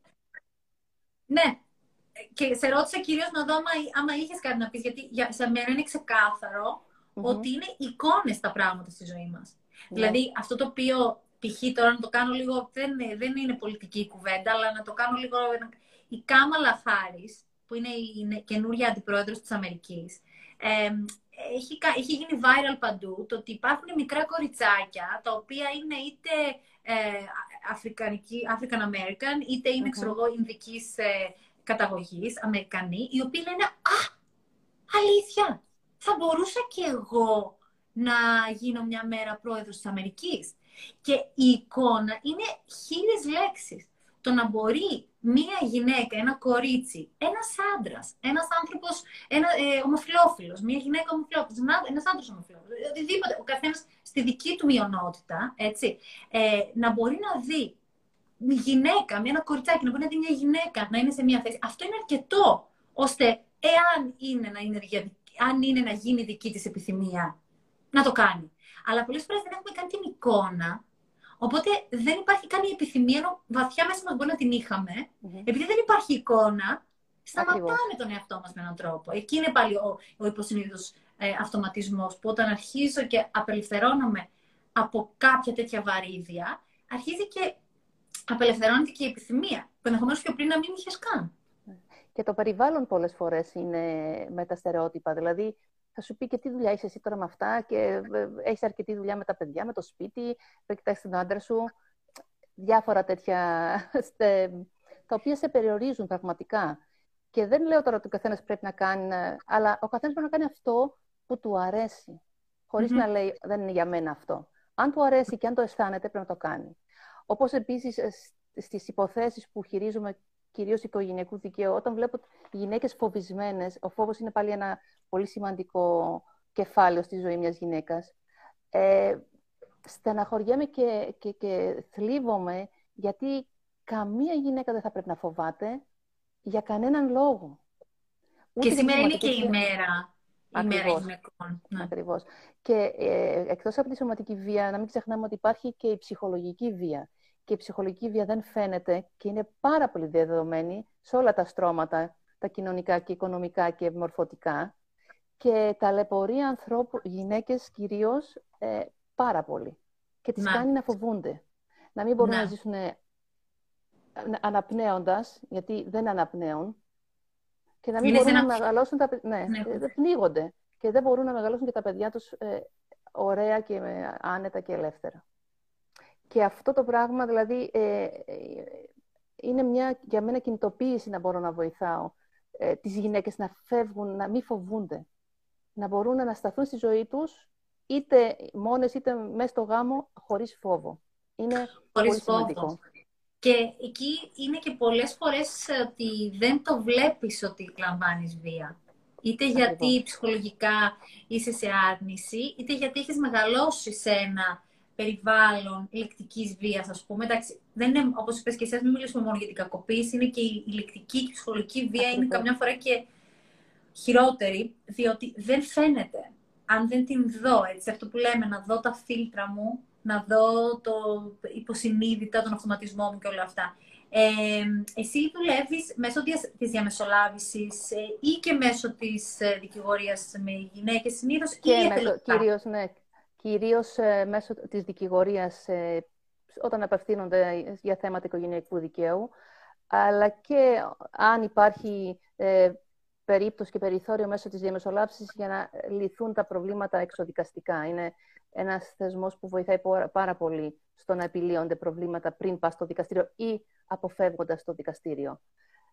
Ναι. Και σε ρώτησα κυρίως να δω άμα, άμα είχες κάτι να πεις, γιατί για, σε μένα είναι ότι είναι εικόνες τα πράγματα στη ζωή μας. Ναι. Δηλαδή, αυτό το οποίο π.χ. τώρα να το κάνω λίγο. Δεν, δεν είναι πολιτική κουβέντα, αλλά να το κάνω λίγο. Η Κάμαλα Χάρη, που είναι η καινούργια αντιπρόεδρος της Αμερικής, ε, έχει, έχει γίνει viral παντού το ότι υπάρχουν μικρά κοριτσάκια τα οποία είναι είτε ε, African American, είτε είναι, mm-hmm. ξέρω εγώ, Ινδικής ε, καταγωγής, Αμερικανοί, οι οποίοι λένε «Α, αλήθεια, θα μπορούσα και εγώ να γίνω μια μέρα πρόεδρος της Αμερικής». Και η εικόνα είναι χίλιες λέξεις. Το να μπορεί μία γυναίκα, ένα κορίτσι, ένας άντρας, ένας άνθρωπος ένα, ε, ομοφιλόφιλος, μία γυναίκα ομοφιλόφιλος, ένας άντρας ομοφιλόφιλος, οτιδήποτε, ο καθένας στη δική του μειονότητα, έτσι, ε, να μπορεί να δει μια γυναίκα, ένα κοριτσάκι, να μπορεί να δει μια γυναίκα να είναι σε μια θέση. Αυτό είναι αρκετό, ώστε εάν είναι να, είναι, αν είναι να γίνει δική της επιθυμία, να το κάνει. Αλλά πολλές φορές δεν έχουμε καν την εικόνα Οπότε δεν υπάρχει καν η επιθυμία, ενώ βαθιά μέσα μας μπορεί να την είχαμε, επειδή δεν υπάρχει εικόνα, σταματάμε τον εαυτό μας με έναν τρόπο. Εκεί είναι πάλι ο, ο υποσυνείδητος ε, αυτοματισμός, που όταν αρχίζω και απελευθερώνομαι από κάποια τέτοια βαρύδια, αρχίζει και απελευθερώνεται και η επιθυμία, που ενδεχομένως πιο πριν να μην είχες καν. Και το περιβάλλον πολλές φορές είναι με τα στερεότυπα. Δηλαδή, θα σου πει και τι δουλειά είσαι εσύ τώρα με αυτά και ε, έχεις αρκετή δουλειά με τα παιδιά, με το σπίτι, θα κοιτάξεις τον άντρα σου. Διάφορα τέτοια, (laughs) τα οποία σε περιορίζουν πραγματικά. Και δεν λέω τώρα ότι ο καθένας πρέπει να κάνει, αλλά ο καθένας πρέπει να κάνει αυτό που του αρέσει. να λέει δεν είναι για μένα αυτό. Αν του αρέσει και αν το αισθάνεται, πρέπει να το κάνει. Όπως επίσης ε, στις υποθέσεις που χειρίζομαι κυρίως οικογενειακού δικαίου, όταν βλέπω γυναίκες φοβισμένες, ο φόβος είναι πάλι ένα πολύ σημαντικό κεφάλαιο στη ζωή μιας γυναίκας. Ε, στεναχωριέμαι και, και, και θλίβομαι γιατί καμία γυναίκα δεν θα πρέπει να φοβάται για κανέναν λόγο. και σήμερα είναι και η μέρα. Η μέρα γυναικών. Ναι. Ακριβώς. Και ε, εκτός από τη σωματική βία, να μην ξεχνάμε ότι υπάρχει και η ψυχολογική βία και η ψυχολογική βία δεν φαίνεται και είναι πάρα πολύ διαδεδομένη σε όλα τα στρώματα, τα κοινωνικά και οικονομικά και μορφωτικά και ταλαιπωρεί ανθρώπου, γυναίκες κυρίως ε, πάρα πολύ και τις κάνει να φοβούνται. Να μην μπορούν να, να ζήσουν ε, αναπνέοντας, γιατί δεν αναπνέουν και να μην μπορούν να μεγαλώσουν τα παιδιά. Ναι, ναι. δεν πνίγονται και δεν μπορούν να μεγαλώσουν και τα παιδιά τους ε, ωραία και άνετα και ελεύθερα. Και αυτό το πράγμα, δηλαδή, ε, ε, είναι μια, για μένα κινητοποίηση να μπορώ να βοηθάω ε, τις γυναίκες να φεύγουν, να μην φοβούνται. Να μπορούν να σταθούν στη ζωή τους, είτε μόνες, είτε μέσα στο γάμο, χωρίς φόβο. Είναι χωρίς πολύ σημαντικό. Και εκεί είναι και πολλές φορές ότι δεν το βλέπεις ότι λαμβάνεις βία. Είτε γιατί ψυχολογικά είσαι σε άρνηση, είτε γιατί έχεις μεγαλώσει σε ένα περιβάλλον ηλεκτρική βίας, ας πούμε. Εντάξει, δεν είναι, όπως είπες και εσεί, μην μιλήσουμε μόνο για την κακοποίηση, είναι και η ηλεκτρική και η ψυχολογική βία είναι καμιά φορά και χειρότερη, διότι δεν φαίνεται. Αν δεν την δω, έτσι, αυτό που λέμε, να δω τα φίλτρα μου, να δω το υποσυνείδητα, τον αυτοματισμό μου και όλα αυτά. Ε, εσύ δουλεύεις μέσω της διαμεσολάβησης ε, ή και μέσω της ε, δικηγορίας με γυναίκες συνήθως και ή μέσω, κυρίως, ναι, κυρίως ε, μέσω της δικηγορίας ε, όταν απευθύνονται για θέματα οικογενειακού δικαίου, αλλά και αν υπάρχει ε, περίπτωση και περιθώριο μέσω της διαμεσολάβησης για να λυθούν τα προβλήματα εξοδικαστικά. Είναι ένας θεσμός που βοηθάει πάρα πολύ στο να επιλύονται προβλήματα πριν πας στο δικαστήριο ή αποφεύγοντας το δικαστήριο.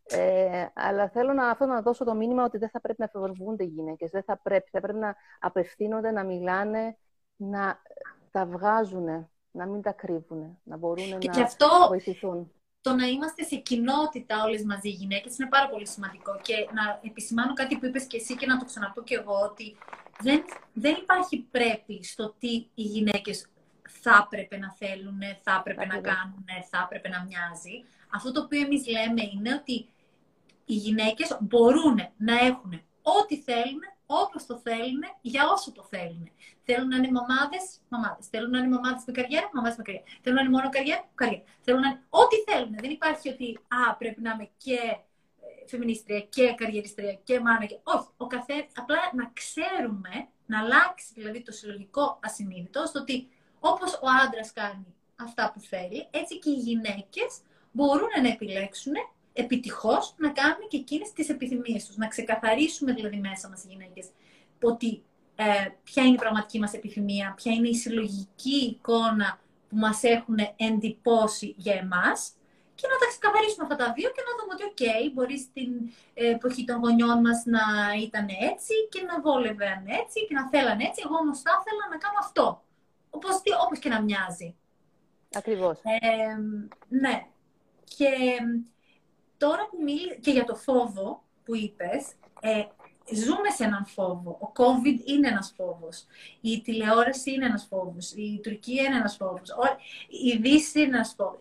Ε, αλλά θέλω να, αυτό να δώσω το μήνυμα ότι δεν θα πρέπει να φευγούνται οι γυναίκες. Δεν θα πρέπει, θα πρέπει να απευθύνονται, να μιλάνε να τα βγάζουν, να μην τα κρύβουν, να μπορούν και να και αυτό, βοηθηθούν. Το να είμαστε σε κοινότητα όλες μαζί οι γυναίκες είναι πάρα πολύ σημαντικό και να επισημάνω κάτι που είπες και εσύ και να το ξαναπώ και εγώ ότι δεν, δεν υπάρχει πρέπει στο τι οι γυναίκες θα έπρεπε να θέλουν, θα έπρεπε να κάνουν, θα έπρεπε να μοιάζει. Αυτό το οποίο εμείς λέμε είναι ότι οι γυναίκες μπορούν να έχουν ό,τι θέλουν όπως το θέλουν, για όσο το θέλουν. Θέλουν να είναι μαμάδες, μαμάδες. Θέλουν να είναι μαμάδες με καριέρα, μαμάδες με καριέρα. Θέλουν να είναι μόνο καριέρα, καριέρα. Θέλουν να είναι ό,τι θέλουν. Δεν υπάρχει ότι α, πρέπει να είμαι και ε, φεμινίστρια και καριεριστρία και μάνα. Και... Όχι. Ο καθέ... Απλά να ξέρουμε, να αλλάξει δηλαδή το συλλογικό ασυνείδητο στο ότι όπως ο άντρας κάνει αυτά που θέλει, έτσι και οι γυναίκες μπορούν να επιλέξουν επιτυχώς να κάνουμε και εκείνες τις επιθυμίες τους. Να ξεκαθαρίσουμε δηλαδή μέσα μας οι γυναίκες ότι ε, ποια είναι η πραγματική μας επιθυμία, ποια είναι η συλλογική εικόνα που μας έχουν εντυπώσει για εμάς και να τα ξεκαθαρίσουμε αυτά τα δύο και να δούμε ότι, OK, okay, μπορεί στην εποχή των γονιών μας να ήταν έτσι και να βόλευαν έτσι και να θέλαν έτσι. Εγώ όμως θα ήθελα να κάνω αυτό. Όπως, όπως και να μοιάζει. Ακριβώς. Ε, ναι. Και τώρα που μίλη... και για το φόβο που είπες, ε, ζούμε σε έναν φόβο. Ο COVID είναι ένας φόβος. Η τηλεόραση είναι ένας φόβος. Η Τουρκία είναι ένας φόβος. Η Δύση είναι ένας φόβος.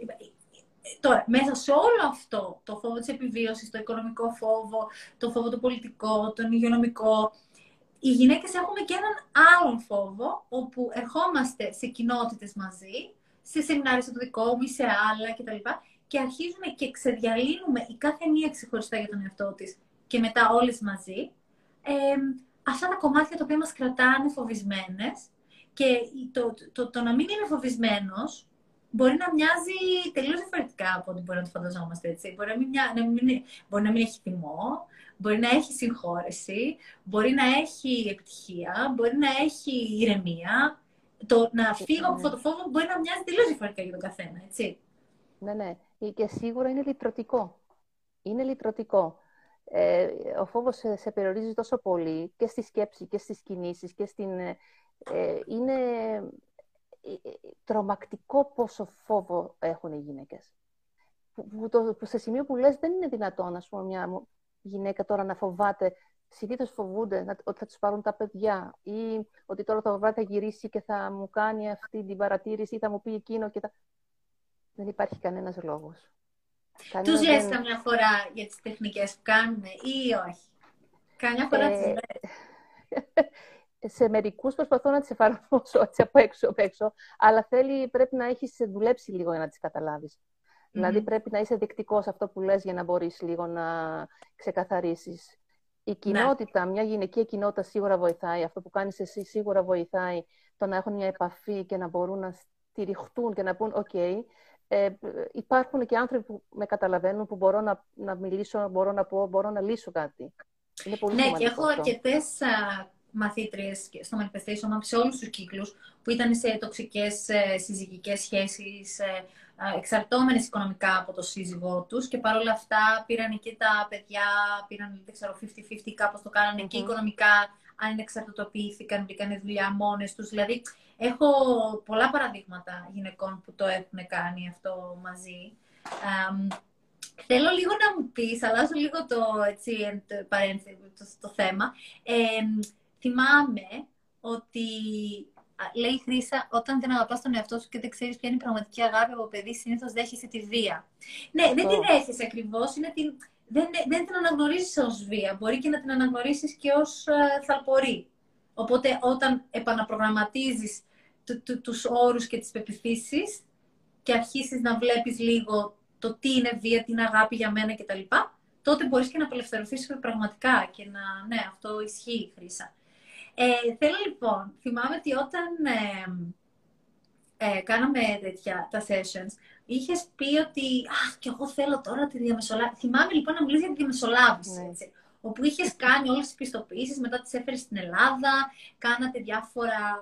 Τώρα, μέσα σε όλο αυτό, το φόβο της επιβίωσης, το οικονομικό φόβο, το φόβο το πολιτικό, τον υγειονομικό, οι γυναίκες έχουμε και έναν άλλον φόβο, όπου ερχόμαστε σε κοινότητες μαζί, σε σεμινάρια στο δικό μου ή σε άλλα κτλ. Και αρχίζουμε και ξεδιαλύνουμε η κάθε μία ξεχωριστά για τον εαυτό της και μετά όλες μαζί, ε, αυτά τα κομμάτια τα οποία μας κρατάνε φοβισμένες και το, το, το, να μην είναι φοβισμένος μπορεί να μοιάζει τελείως διαφορετικά από ό,τι μπορεί να το φανταζόμαστε, έτσι. Μπορεί να μην, να μην, μπορεί να μην έχει θυμό, μπορεί να έχει συγχώρεση, μπορεί να έχει επιτυχία, μπορεί να έχει ηρεμία. Το να φύγω από αυτό το φόβο μπορεί να μοιάζει τελείως διαφορετικά για τον καθένα, έτσι. Ναι, ναι. Και σίγουρα είναι λυτρωτικό. Είναι λυτρωτικό. Ε, ο φόβος σε, σε περιορίζει τόσο πολύ και στη σκέψη και στις κινήσεις και στην... Ε, είναι ε, ε, τρομακτικό πόσο φόβο έχουν οι γυναίκες. Που, το, που σε σημείο που λες δεν είναι δυνατόν, ας πούμε, μια γυναίκα τώρα να φοβάται συνήθως φοβούνται να, ότι θα τους πάρουν τα παιδιά ή ότι τώρα το βράδυ θα γυρίσει και θα μου κάνει αυτή την παρατήρηση ή θα μου πει εκείνο και θα... Δεν υπάρχει κανένας λόγος. Κανένας τους λες δεν... καμιά φορά για τις τεχνικές που κάνουν ή όχι; Καμιά φορά ε... τους (laughs) σε μερικούς προσπαθώ να τις εφαρμόσω έτσι από έξω, από έξω, αλλά θέλει, πρέπει να έχεις δουλέψει λίγο για να τις καταλάβεις. Δηλαδή πρέπει να είσαι δεκτικό σε αυτό που λες για να μπορείς λίγο να ξεκαθαρίσεις. Η ναι. κοινότητα, μια γυναικεία κοινότητα σίγουρα βοηθάει. Αυτό που κάνεις εσύ σίγουρα βοηθάει το να έχουν μια επαφή και να μπορούν να στηριχτούν και να πούν «ΟΚ, ε, υπάρχουν και άνθρωποι που με καταλαβαίνουν, που μπορώ να, να μιλήσω, μπορώ να πω, μπορώ να λύσω κάτι. Είναι πολύ ναι, και έχω αρκετές μαθήτριες στο Manifestation σε όλους τους κύκλους που ήταν σε τοξικές ε, συζυγικές σχέσεις, ε, εξαρτώμενες οικονομικά από το σύζυγό τους και παρόλα αυτά πήραν και τα παιδιά, πήραν, δεν ξέρω, 50-50 κάπως το κάνανε και οικονομικά, αν εξαρτητοποιήθηκαν, μπήκαν δουλειά μόνες τους. Δηλαδή, έχω πολλά παραδείγματα γυναικών που το έχουν κάνει αυτό μαζί. Θέλω λίγο να μου πεις, αλλάζω λίγο το, έτσι, το, το, το θέμα. Ε, θυμάμαι ότι λέει η Χρύσα, όταν δεν αγαπάς τον εαυτό σου και δεν ξέρεις ποια είναι η πραγματική αγάπη από παιδί, συνήθως δέχεσαι τη βία. Ναι, δεν την δέχεσαι ακριβώς. Δεν, δεν την αναγνωρίζεις ως βία. Μπορεί και να την αναγνωρίσεις και ως uh, θαλπορή. Οπότε, όταν επαναπρογραμματίζεις τους όρους και τις πεπιθήσεις και αρχίσεις να βλέπεις λίγο το τι είναι βία, τι είναι αγάπη για μένα κτλ., τότε μπορείς και να απελευθερωθείς πραγματικά και να. Ναι, αυτό ισχύει, Χρύσα. Ε, θέλω λοιπόν, θυμάμαι ότι όταν ε, ε, κάναμε τέτοια τα sessions, είχες πει ότι Αχ, και εγώ θέλω τώρα τη διαμεσολάβηση. Θυμάμαι λοιπόν να μιλήσεις για τη διαμεσολάβηση. Ναι. Έτσι όπου είχες κάνει όλες τις πιστοποιήσεις, μετά τις έφερες στην Ελλάδα, κάνατε διάφορα,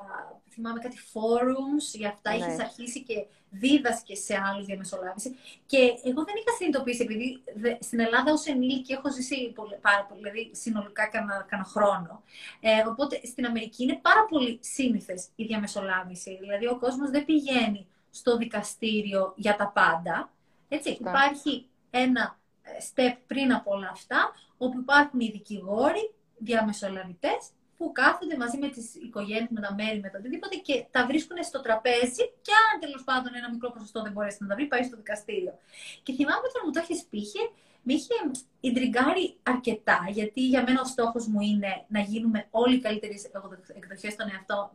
θυμάμαι κάτι forums, για αυτά ναι. είχες αρχίσει και δίδασκες σε άλλου διαμεσολάβηση. Και εγώ δεν είχα συνειδητοποιήσει, επειδή στην Ελλάδα ως ενήλικη έχω ζήσει πάρα πολύ, δηλαδή συνολικά κάνα, χρόνο. Ε, οπότε στην Αμερική είναι πάρα πολύ σύνηθες η διαμεσολάβηση. Δηλαδή ο κόσμος δεν πηγαίνει στο δικαστήριο για τα πάντα. Έτσι, υπάρχει ένα step πριν από όλα αυτά, όπου υπάρχουν οι δικηγόροι, διαμεσολαβητές, που κάθονται μαζί με τις οικογένειες, με τα μέρη, με το οτιδήποτε και τα βρίσκουν στο τραπέζι και αν τέλος πάντων ένα μικρό ποσοστό δεν μπορέσει να τα βρει, πάει στο δικαστήριο. Και θυμάμαι όταν μου το έχεις πει, με είχε ιντριγκάρει αρκετά, γιατί για μένα ο στόχος μου είναι να γίνουμε όλοι οι καλύτερε εκδοχές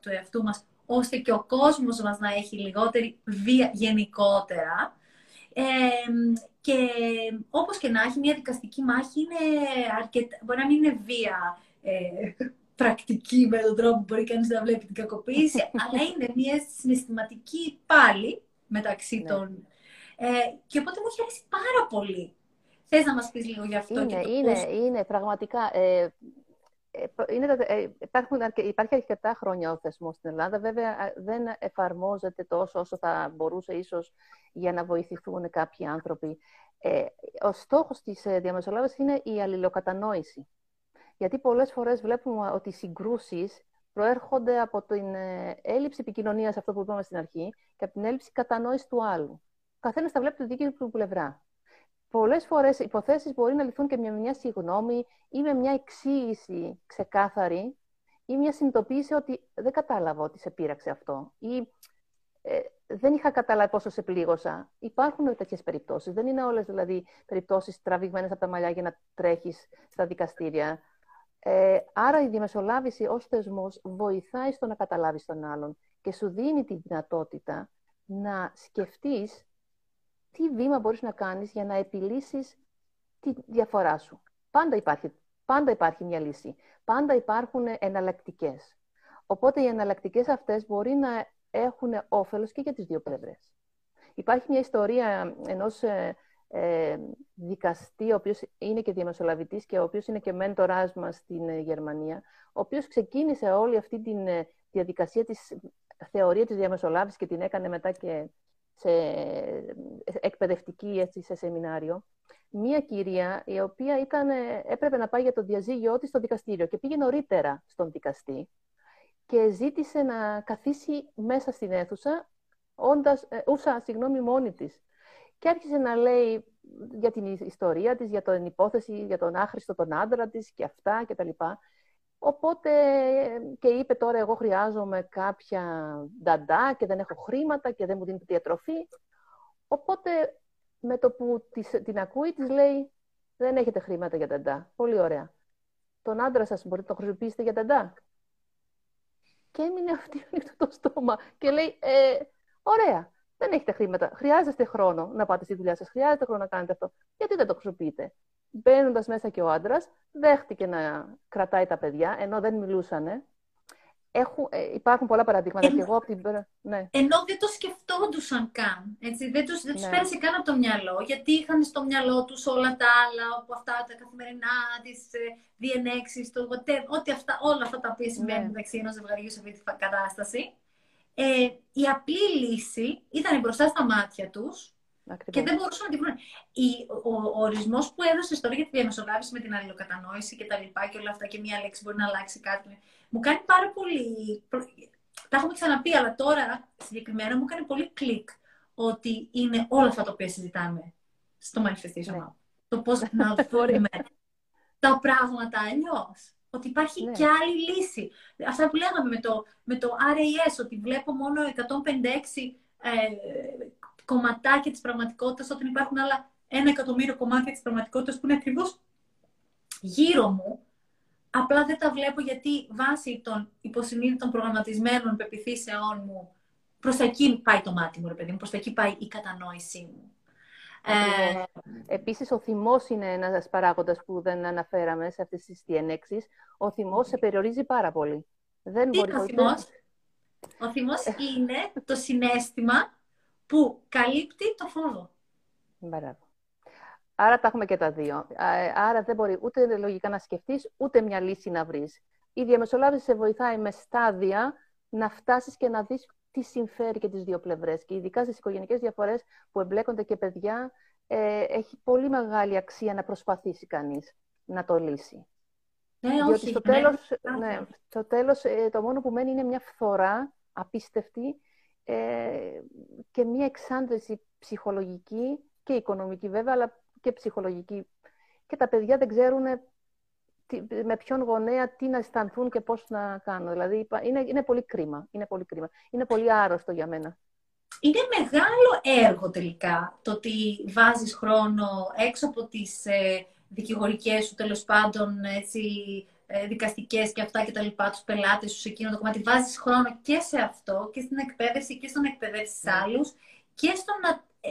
του εαυτού μας, ώστε και ο κόσμος μας να έχει λιγότερη βία γενικότερα. Ε, και όπως και να έχει, μια δικαστική μάχη είναι αρκετά, μπορεί να μην είναι βία ε, πρακτική με τον τρόπο που μπορεί κανείς να βλέπει την κακοποίηση, (laughs) αλλά είναι μια συναισθηματική πάλι μεταξύ ναι. των... Ε, και οπότε μου έχει αρέσει πάρα πολύ. Θες να μας πεις λίγο γι' αυτό είναι, και το είναι, πώς... είναι, πραγματικά. Ε, είναι, υπάρχουν, υπάρχει αρκετά χρόνια ο θεσμός στην Ελλάδα. Βέβαια, δεν εφαρμόζεται τόσο όσο θα μπορούσε ίσως για να βοηθηθούν κάποιοι άνθρωποι. Ε, ο στόχος της διαμεσολάβησης είναι η αλληλοκατανόηση. Γιατί πολλές φορές βλέπουμε ότι οι συγκρούσεις προέρχονται από την έλλειψη επικοινωνίας, αυτό που είπαμε στην αρχή, και από την έλλειψη κατανόησης του άλλου. Ο καθένας θα βλέπει τη δική του πλευρά. Πολλές φορές υποθέσεις μπορεί να λυθούν και με μια συγγνώμη ή με μια εξήγηση ξεκάθαρη ή μια συνειδητοποίηση ότι δεν κατάλαβα ότι σε πείραξε αυτό ή ε, δεν είχα καταλάβει πόσο σε πλήγωσα. Υπάρχουν τέτοιες περιπτώσεις. Δεν είναι όλες δηλαδή περιπτώσεις τραβηγμένες από τα μαλλιά για να τρέχεις στα δικαστήρια. Ε, άρα η διαμεσολάβηση ως θεσμός βοηθάει στο να καταλάβεις τον άλλον και σου δίνει τη δυνατότητα να σκεφτείς τι βήμα μπορείς να κάνεις για να επιλύσεις τη διαφορά σου; Πάντα υπάρχει, πάντα υπάρχει μια λύση. Πάντα υπάρχουν εναλλακτικές. Οπότε οι εναλλακτικές αυτές μπορεί να έχουν όφελος και για τις δύο πλευρές. Υπάρχει μια ιστορία ενός ε, ε, δικαστή, ο οποίος είναι και διαμεσολαβητής και ο οποίος είναι και μέντοράς μας στην ε, Γερμανία, ο οποίος ξεκίνησε όλη αυτή τη ε, διαδικασία της θεωρία της διαμεσολάβησης και την έκανε μετά και σε εκπαιδευτική έτσι, σε σεμινάριο, μία κυρία η οποία ήταν, έπρεπε να πάει για το διαζύγιο της στο δικαστήριο και πήγε νωρίτερα στον δικαστή και ζήτησε να καθίσει μέσα στην αίθουσα, όντας, ε, ούσα συγγνώμη μόνη της. Και άρχισε να λέει για την ιστορία της, για την υπόθεση, για τον άχρηστο τον άντρα της και αυτά και τα λοιπά. Οπότε και είπε τώρα εγώ χρειάζομαι κάποια νταντά και δεν έχω χρήματα και δεν μου δίνει διατροφή. Οπότε με το που την ακούει της λέει δεν έχετε χρήματα για νταντά. Πολύ ωραία. Τον άντρα σας μπορείτε να το χρησιμοποιήσετε για νταντά. Και έμεινε αυτή το στόμα και λέει ε, ωραία, δεν έχετε χρήματα. Χρειάζεστε χρόνο να πάτε στη δουλειά σας. Χρειάζεται χρόνο να κάνετε αυτό. Γιατί δεν το χρησιμοποιείτε; Μπαίνοντας μέσα και ο άντρας, δέχτηκε να κρατάει τα παιδιά, ενώ δεν μιλούσαν. Έχουν, ε, υπάρχουν πολλά παραδείγματα ενώ, και εγώ από την... Ναι. Ενώ δεν το σκεφτόντουσαν καν. Έτσι, δεν τους, δεν τους ναι. πέρασε καν από το μυαλό, γιατί είχαν στο μυαλό τους όλα τα άλλα, από αυτά τα καθημερινά, τις ε, διενέξεις, το ό,τι αυτά, όλα αυτά τα οποία συμβαίνουν ναι. μεταξύ ενός ζευγαριού σε αυτή τη κατάσταση. Ε, η απλή λύση ήταν μπροστά στα μάτια τους και δεν μπορούσαν να τη βρουν. Ο, ο ορισμός που έδωσες τώρα για τη διαμεσολάβηση με την αλληλοκατανόηση και τα λοιπά και όλα αυτά και μία λέξη μπορεί να αλλάξει κάτι. Μου κάνει πάρα πολύ. Τα έχουμε ξαναπεί, αλλά τώρα συγκεκριμένα μου κάνει πολύ κλικ ότι είναι όλα αυτά τα οποία συζητάμε στο Manifestation ναι. Το πώς να (laughs) δούμε τα πράγματα αλλιώς. Ότι υπάρχει ναι. και άλλη λύση. Αυτά που λέγαμε με το, με το RAS, ότι βλέπω μόνο 156 ε, κομματάκια της πραγματικότητας όταν υπάρχουν άλλα ένα εκατομμύριο κομμάτια της πραγματικότητας που είναι ακριβώς γύρω μου. Απλά δεν τα βλέπω γιατί βάσει των υποσυνείδητων προγραμματισμένων πεπιθήσεών μου προς τα εκεί πάει το μάτι μου, ρε παιδί μου, προς τα εκεί πάει η κατανόησή μου. Ε... Επίσης, ο θυμός είναι ένας παράγοντας που δεν αναφέραμε σε αυτές τις διενέξεις. Ο θυμός σε περιορίζει πάρα πολύ. Δεν Τι μπορεί ο θυμός; Ο θυμός είναι το συνέστημα που καλύπτει το φόβο. Μπράβο. Άρα τα έχουμε και τα δύο. Άρα δεν μπορεί ούτε λογικά να σκεφτείς, ούτε μια λύση να βρεις. Η διαμεσολάβηση σε βοηθάει με στάδια να φτάσεις και να δεις τι συμφέρει και τις δύο πλευρές. Και ειδικά στις οικογενικές διαφορές που εμπλέκονται και παιδιά, ε, έχει πολύ μεγάλη αξία να προσπαθήσει κανείς να το λύσει. Ναι, Διότι όχι, στο, ναι, τέλος, ναι, στο τέλος ε, το μόνο που μένει είναι μια φθορά απίστευτη ε, και μία εξάντληση ψυχολογική και οικονομική βέβαια, αλλά και ψυχολογική. Και τα παιδιά δεν ξέρουν με ποιον γονέα τι να αισθανθούν και πώς να κάνουν. Δηλαδή, είναι, είναι πολύ κρίμα. Είναι πολύ κρίμα. Είναι πολύ άρρωστο για μένα. Είναι μεγάλο έργο τελικά το ότι βάζεις χρόνο έξω από τις ε, δικηγορικές σου τέλος πάντων έτσι, ε, δικαστικές και αυτά και τα λοιπά, τους πελάτες σου σε εκείνο το κομμάτι. Βάζεις χρόνο και σε αυτό και στην εκπαίδευση και στο να εκπαιδεύσεις ναι. άλλους και στο να ε,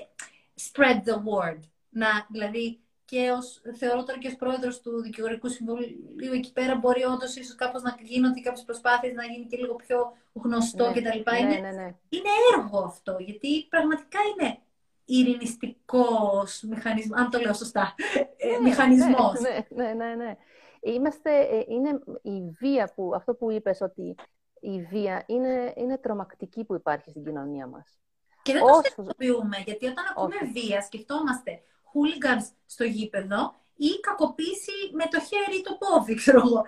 spread the word. Να, δηλαδή, και ως, θεωρώ τώρα και ως πρόεδρος του Δικηγορικού Συμβουλίου εκεί πέρα μπορεί όντως ίσως κάπως να γίνονται κάποιες προσπάθειες να γίνει και λίγο πιο γνωστό ναι, κτλ. Ναι, είναι, ναι, ναι. είναι έργο αυτό, γιατί πραγματικά είναι ειρηνιστικός μηχανισμό, αν το λέω σωστά, ε, ναι, μηχανισμός. Ναι, ναι, ναι, ναι. Είμαστε, ε, είναι η βία που, αυτό που είπες ότι η βία είναι, είναι τρομακτική που υπάρχει στην κοινωνία μας. Και δεν το συνειδητοποιούμε, γιατί όταν ακούμε βία, σκεφτόμαστε hooligans στο γήπεδο ή κακοποίηση με το χέρι ή το πόδι, ξέρω εγώ.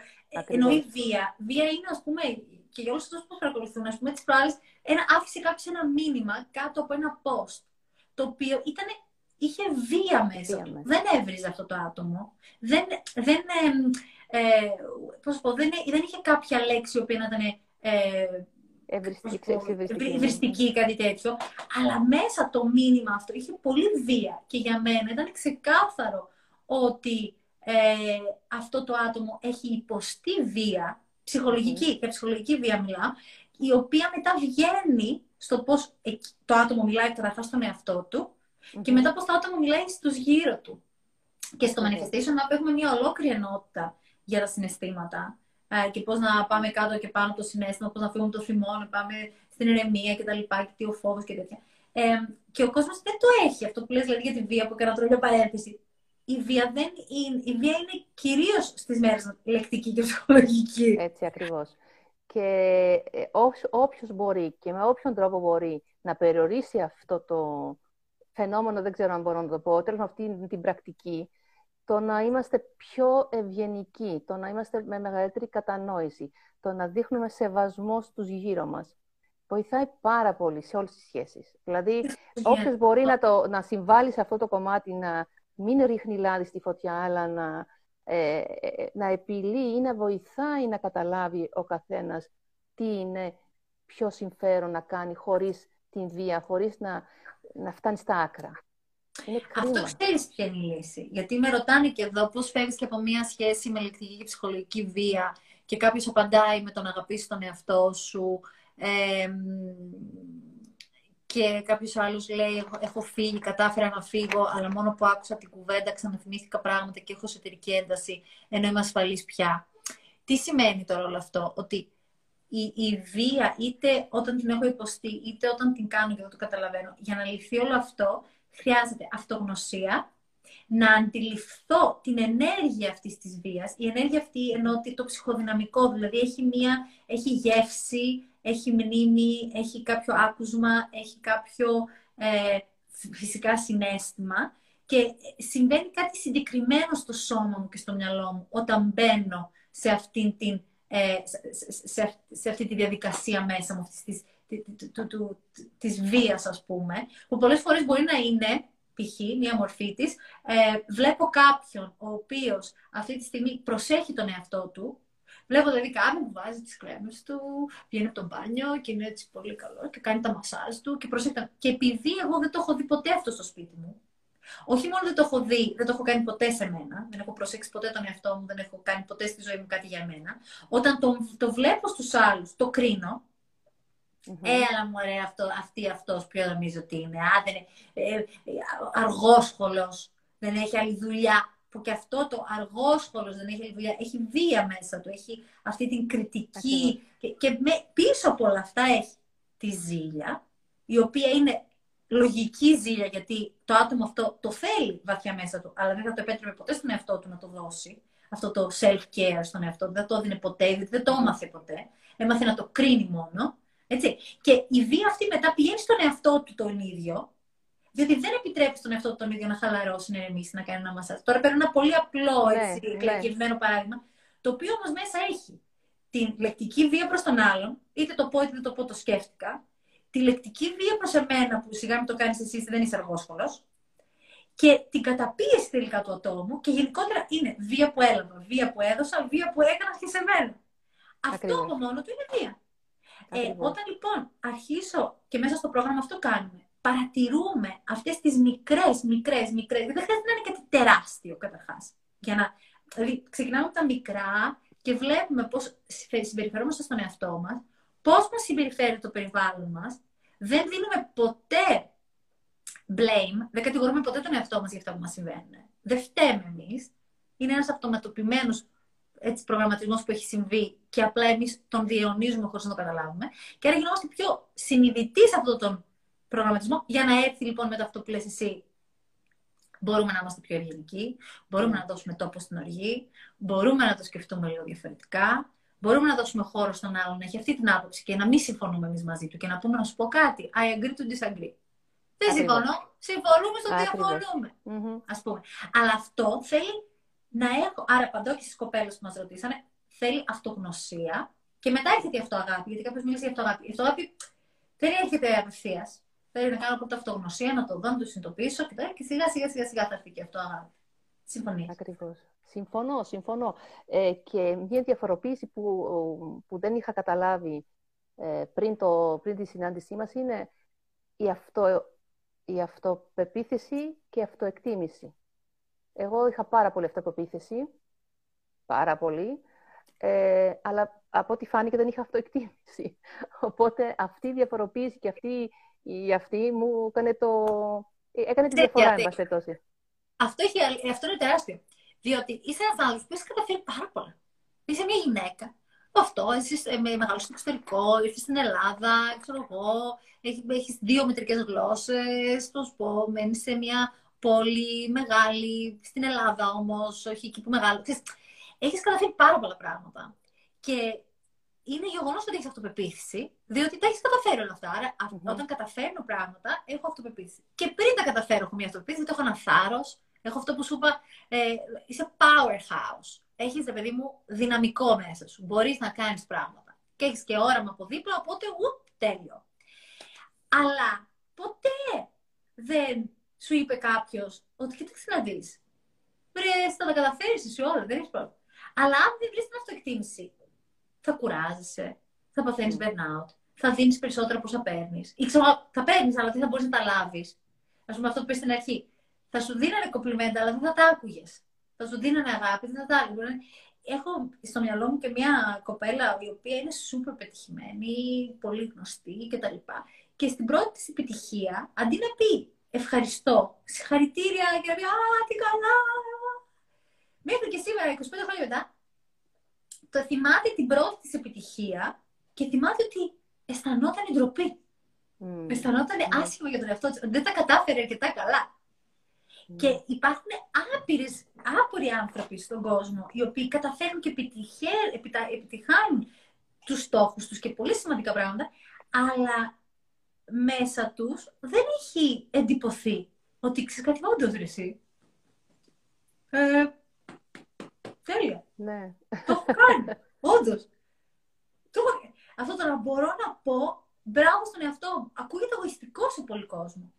Ενώ η βία, βία είναι, ας πούμε, και για όλους αυτούς που παρακολουθούν, ας πούμε, τις προάλλες, άφησε κάποιος ένα μήνυμα κάτω από ένα post. Το οποίο ήταν, είχε βία μέσα βία του. Δεν έβριζε αυτό το άτομο. Δεν, δεν, ε, πώς πω, δεν, δεν είχε κάποια λέξη η οποία να ήταν ε, ευρυστική, κάτι τέτοιο. Αλλά μέσα το μήνυμα αυτό είχε πολύ βία. Και για μένα ήταν ξεκάθαρο ότι ε, αυτό το άτομο έχει υποστεί βία, ψυχολογική, και ψυχολογική βία μιλάω, η οποία μετά βγαίνει στο πώς το άτομο μιλάει καταρχάς στον εαυτό του και μετά πώς το άτομο μιλάει στους γύρω του. Και στο Manifestation Map έχουμε μια ολόκληρη ενότητα για τα συναισθήματα ε, και πώς να πάμε κάτω και πάνω το συνέστημα, πώς να φύγουμε το θυμό, να πάμε στην ηρεμία και τα λοιπά, και τι ο φόβος και τέτοια. Ε, και ο κόσμος δεν το έχει αυτό που λες δηλαδή για τη βία που έκανα τώρα παρένθεση. Η βία, δεν είναι, η βία είναι κυρίως στις μέρες λεκτική και ψυχολογική. Έτσι ακριβώς. Και ε, όποιος μπορεί και με όποιον τρόπο μπορεί να περιορίσει αυτό το φαινόμενο, δεν ξέρω αν μπορώ να το πω, τέλος αυτή την πρακτική, το να είμαστε πιο ευγενικοί, το να είμαστε με μεγαλύτερη κατανόηση, το να δείχνουμε σεβασμό στους γύρω μας. Βοηθάει πάρα πολύ σε όλες τις σχέσεις. Δηλαδή, όποιος μπορεί να, το, να συμβάλλει σε αυτό το κομμάτι, να μην ρίχνει λάδι στη φωτιά, αλλά να, ε, ε, να επιλύει ή να βοηθάει να καταλάβει ο καθένας τι είναι πιο συμφέρον να κάνει χωρίς την βία, χωρίς να, να φτάνει στα άκρα. Αυτό ξέρεις ποια είναι η λύση. Γιατί με ρωτάνε και εδώ πώς φεύγεις και από μια σχέση με λεκτική και ψυχολογική βία και κάποιος απαντάει με τον αγαπήσεις τον εαυτό σου. Ε, και κάποιος άλλος λέει: Έχω φύγει, κατάφερα να φύγω, αλλά μόνο που άκουσα την κουβέντα ξαναθυμήθηκα πράγματα και έχω εσωτερική ένταση, ενώ είμαι ασφαλής πια. Τι σημαίνει τώρα όλο αυτό, Ότι η, η βία, είτε όταν την έχω υποστεί, είτε όταν την κάνω και δεν το καταλαβαίνω, για να λυθεί όλο αυτό, χρειάζεται αυτογνωσία, να αντιληφθώ την ενέργεια αυτής της βίας. Η ενέργεια αυτή εννοώ το ψυχοδυναμικό, δηλαδή έχει, μία, έχει γεύση, έχει μνήμη, έχει κάποιο άκουσμα, έχει κάποιο ε, φυσικά συνέστημα και συμβαίνει κάτι συγκεκριμένο στο σώμα μου και στο μυαλό μου όταν μπαίνω σε αυτή, την, ε, σε, σε αυτή τη διαδικασία μέσα μου, αυτής της του, του, της βίας, ας πούμε, που πολλές φορές μπορεί να είναι, π.χ. μία μορφή της, ε, βλέπω κάποιον ο οποίος αυτή τη στιγμή προσέχει τον εαυτό του, Βλέπω δηλαδή κάποιον που βάζει τις κρέμες του, βγαίνει από το μπάνιο και είναι έτσι πολύ καλό και κάνει τα μασάζ του και προσέχει. Και επειδή εγώ δεν το έχω δει ποτέ αυτό στο σπίτι μου, όχι μόνο δεν το έχω δει, δεν το έχω κάνει ποτέ σε μένα, δεν έχω προσέξει ποτέ τον εαυτό μου, δεν έχω κάνει ποτέ στη ζωή μου κάτι για μένα. Όταν το, το βλέπω στους άλλους, το κρίνω Mm-hmm. Έλα μου ωραία αυτό, αυτή αυτός ποιο νομίζω ότι είναι. Α, δεν είναι ε, ε, αργόσχολος, δεν έχει άλλη δουλειά. Που και αυτό το αργόσχολος δεν έχει άλλη δουλειά, έχει βία μέσα του, έχει αυτή την κριτική. Και, και με, πίσω από όλα αυτά έχει τη ζήλια, η οποία είναι λογική ζήλια, γιατί το άτομο αυτό το θέλει βαθιά μέσα του, αλλά δεν θα το επέτρεπε ποτέ στον εαυτό του να το δώσει. Αυτό το self-care στον εαυτό του, δεν το έδινε ποτέ, δεν το έμαθε ποτέ. Έμαθε να το κρίνει μόνο. Έτσι. Και η βία αυτή μετά πηγαίνει στον εαυτό του τον ίδιο, διότι δεν επιτρέπει στον εαυτό του τον ίδιο να χαλαρώσει, να ηρεμήσει, να κάνει ένα μασάζ. Τώρα παίρνω ένα πολύ απλό, ναι, έτσι, ναι, παράδειγμα, το οποίο όμως μέσα έχει την λεκτική βία προς τον άλλον, είτε το πω είτε δεν το πω, το σκέφτηκα, τη λεκτική βία προς εμένα, που σιγά μην το κάνεις εσύ, δεν είσαι αργόσχολος, και την καταπίεση τελικά του ατόμου, και γενικότερα είναι βία που έλαβα, βία που έδωσα, βία που έκανα και σε μένα. Αυτό από μόνο του είναι βία. Ε, όταν λοιπόν αρχίσω και μέσα στο πρόγραμμα αυτό κάνουμε, παρατηρούμε αυτές τις μικρές, μικρές, μικρές, δεν χρειάζεται να είναι κάτι τεράστιο καταρχάς. Για να, δηλαδή, ξεκινάμε από τα μικρά και βλέπουμε πώς συμπεριφερόμαστε στον εαυτό μας, πώς μας συμπεριφέρει το περιβάλλον μας, δεν δίνουμε ποτέ blame, δεν κατηγορούμε ποτέ τον εαυτό μας για αυτά που μας συμβαίνουν. Δεν φταίμε εμείς. Είναι ένας αυτοματοποιημένος έτσι, προγραμματισμός που έχει συμβεί και απλά εμείς τον διαιωνίζουμε χωρίς να το καταλάβουμε. Και άρα γινόμαστε πιο συνειδητοί σε αυτόν τον προγραμματισμό για να έρθει λοιπόν μετά αυτό που λες εσύ Μπορούμε να είμαστε πιο ευγενικοί, μπορούμε να δώσουμε τόπο στην οργή, μπορούμε να το σκεφτούμε λίγο διαφορετικά, μπορούμε να δώσουμε χώρο στον άλλον να έχει αυτή την άποψη και να μην συμφωνούμε εμείς μαζί του και να πούμε να σου πω κάτι. I agree to disagree. Δεν συμφωνώ. Συμφωνούμε στο ότι διαφωνούμε. Mm-hmm. πούμε. Αλλά αυτό θέλει να έχω. Άρα, απαντώ και στις κοπέλες που μας ρωτήσανε, θέλει αυτογνωσία και μετά έρχεται η αυτοαγάπη. Γιατί κάποιος μίλησε για αυτοαγάπη. Η αυτοαγάπη δεν έρχεται απευθείας. Θέλει να κάνω πρώτα αυτογνωσία, να το δω, να το συνειδητοποιήσω και, και σιγά σιγά σιγά σιγά θα έρθει και αυτό αγάπη. Συμφωνείς; Ακριβώς. Συμφωνώ, συμφωνώ. Ε, και μια διαφοροποίηση που, που δεν είχα καταλάβει ε, πριν, το, πριν τη συνάντησή μας είναι η, αυτό, η αυτοπεποίθηση και η αυτοεκτίμηση. Εγώ είχα πάρα πολύ αυτοπεποίθηση, πάρα πολύ, ε, αλλά από ό,τι φάνηκε δεν είχα αυτοεκτίμηση. (laughs) Οπότε αυτή η διαφοροποίηση και αυτή, η, αυτή μου έκανε, το, έκανε τη διαφορά, εν πάση Αυτό, αυτό είναι τεράστιο. Διότι είσαι ένας άνθρωπος που έχει καταφέρει πάρα πολλά. Είσαι μια γυναίκα. Αυτό, εσύ με μεγάλο στο εξωτερικό, ήρθε στην Ελλάδα, ξέρω εγώ, έχεις δύο μετρικέ γλώσσες, το σου πω, μένεις σε μια πόλη μεγάλη, στην Ελλάδα όμως, όχι εκεί που μεγάλο. Έχεις καταφέρει πάρα πολλά πράγματα. Και είναι γεγονός ότι έχεις αυτοπεποίθηση, διότι τα έχεις καταφέρει όλα αυτά. Άρα, όταν καταφέρνω πράγματα, έχω αυτοπεποίθηση. Και πριν τα καταφέρω, έχω μια αυτοπεποίθηση, γιατί έχω ένα θάρρος, Έχω αυτό που σου είπα, ε, είσαι powerhouse. Έχεις, παιδί μου, δυναμικό μέσα σου. Μπορείς να κάνεις πράγματα. Και έχεις και όραμα από δίπλα, οπότε ουπ, τέλειο. Αλλά ποτέ δεν σου είπε κάποιος ότι κοίταξε να δεις. Βρε, θα τα καταφέρεις εσύ όλα, δεν έχεις πρόβλημα. Αλλά αν δεν βρεις την αυτοεκτίμηση, θα κουράζεσαι, θα παθαίνεις burnout, θα δίνεις περισσότερα από όσα παίρνεις. Ή ξέρω, θα παίρνεις, αλλά δεν θα μπορείς να τα λάβεις. Α πούμε αυτό που είπε στην αρχή θα σου δίνανε κοπλιμέντα, αλλά δεν θα τα άκουγες. Θα σου δίνανε αγάπη, δεν θα τα άκουγες. Έχω στο μυαλό μου και μια κοπέλα η οποία είναι σούπερ πετυχημένη, πολύ γνωστή κτλ. Και στην πρώτη της επιτυχία, αντί να πει ευχαριστώ, συγχαρητήρια και να πει Α, τι καλά. Μέχρι και σήμερα, 25 χρόνια μετά, το θυμάται την πρώτη της επιτυχία και θυμάται ότι αισθανόταν ντροπή. Mm. Αισθανόταν mm. άσχημα για τον εαυτό της, δεν τα κατάφερε αρκετά καλά. Και υπάρχουν άπειρες, άπειροι άνθρωποι στον κόσμο οι οποίοι καταφέρνουν και επιτυχάνουν τους στόχους τους και πολύ σημαντικά πράγματα, αλλά μέσα τους δεν έχει εντυπωθεί ότι ξέρεις κάτι όντως ρε εσύ. Ε, τέλεια. Ναι. Το έχω κάνει. όντως. Αυτό το να μπορώ να πω μπράβο στον εαυτό μου. Ακούγεται εγωιστικό σε πολύ κόσμο.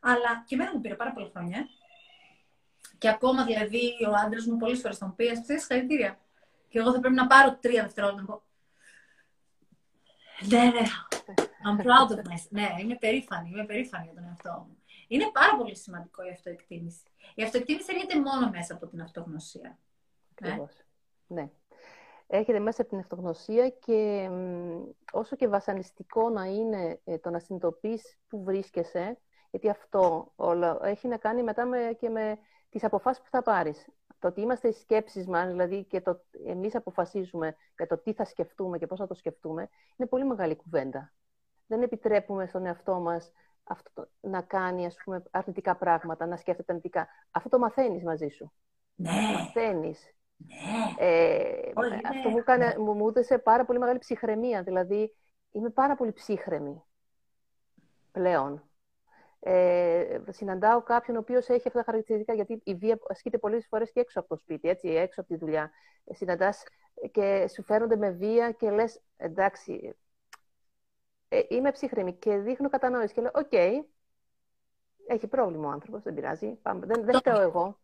Αλλά και εμένα μου πήρε πάρα πολλά χρόνια. Και ακόμα δηλαδή ο άντρας μου πολλές φορές τον πει: Α πει συγχαρητήρια. Και εγώ θα πρέπει να πάρω τρία δευτερόλεπτα να πω. Ναι, ναι. I'm proud of myself. Ναι, είμαι περήφανη. Είμαι περήφανη για τον εαυτό μου. Είναι πάρα πολύ σημαντικό η αυτοεκτίμηση. Η αυτοεκτίμηση έρχεται μόνο μέσα από την αυτογνωσία. Ακριβώς. Ναι. ναι. Έρχεται μέσα από την αυτογνωσία και όσο και βασανιστικό να είναι ε, το να συνειδητοποιείς που βρίσκεσαι, γιατί αυτό όλο έχει να κάνει μετά με, και με τις αποφάσεις που θα πάρεις. Το ότι είμαστε οι σκέψεις μας, δηλαδή και το εμείς αποφασίζουμε για το τι θα σκεφτούμε και πώς θα το σκεφτούμε, είναι πολύ μεγάλη κουβέντα. Δεν επιτρέπουμε στον εαυτό μας αυτό, να κάνει ας πούμε, αρνητικά πράγματα, να σκέφτεται αρνητικά. Αυτό το μαθαίνεις μαζί σου. Ναι. Μαθαίνεις. Ναι. Ε, αυτό μου, κάνε, μου, μου έδωσε πάρα πολύ μεγάλη ψυχραιμία. Δηλαδή, είμαι πάρα πολύ ψύχρεμη πλέον ε, συναντάω κάποιον ο οποίος έχει αυτά τα χαρακτηριστικά, γιατί η βία ασκείται πολλές φορές και έξω από το σπίτι, έτσι, έξω από τη δουλειά. Ε, Συναντάς και σου φέρνονται με βία και λες, εντάξει, ε, είμαι ψύχραιμη και δείχνω κατανόηση και λέω, OK, okay, έχει πρόβλημα ο άνθρωπος, δεν πειράζει. Πάμε. Δεν, δεν φταίω εγώ.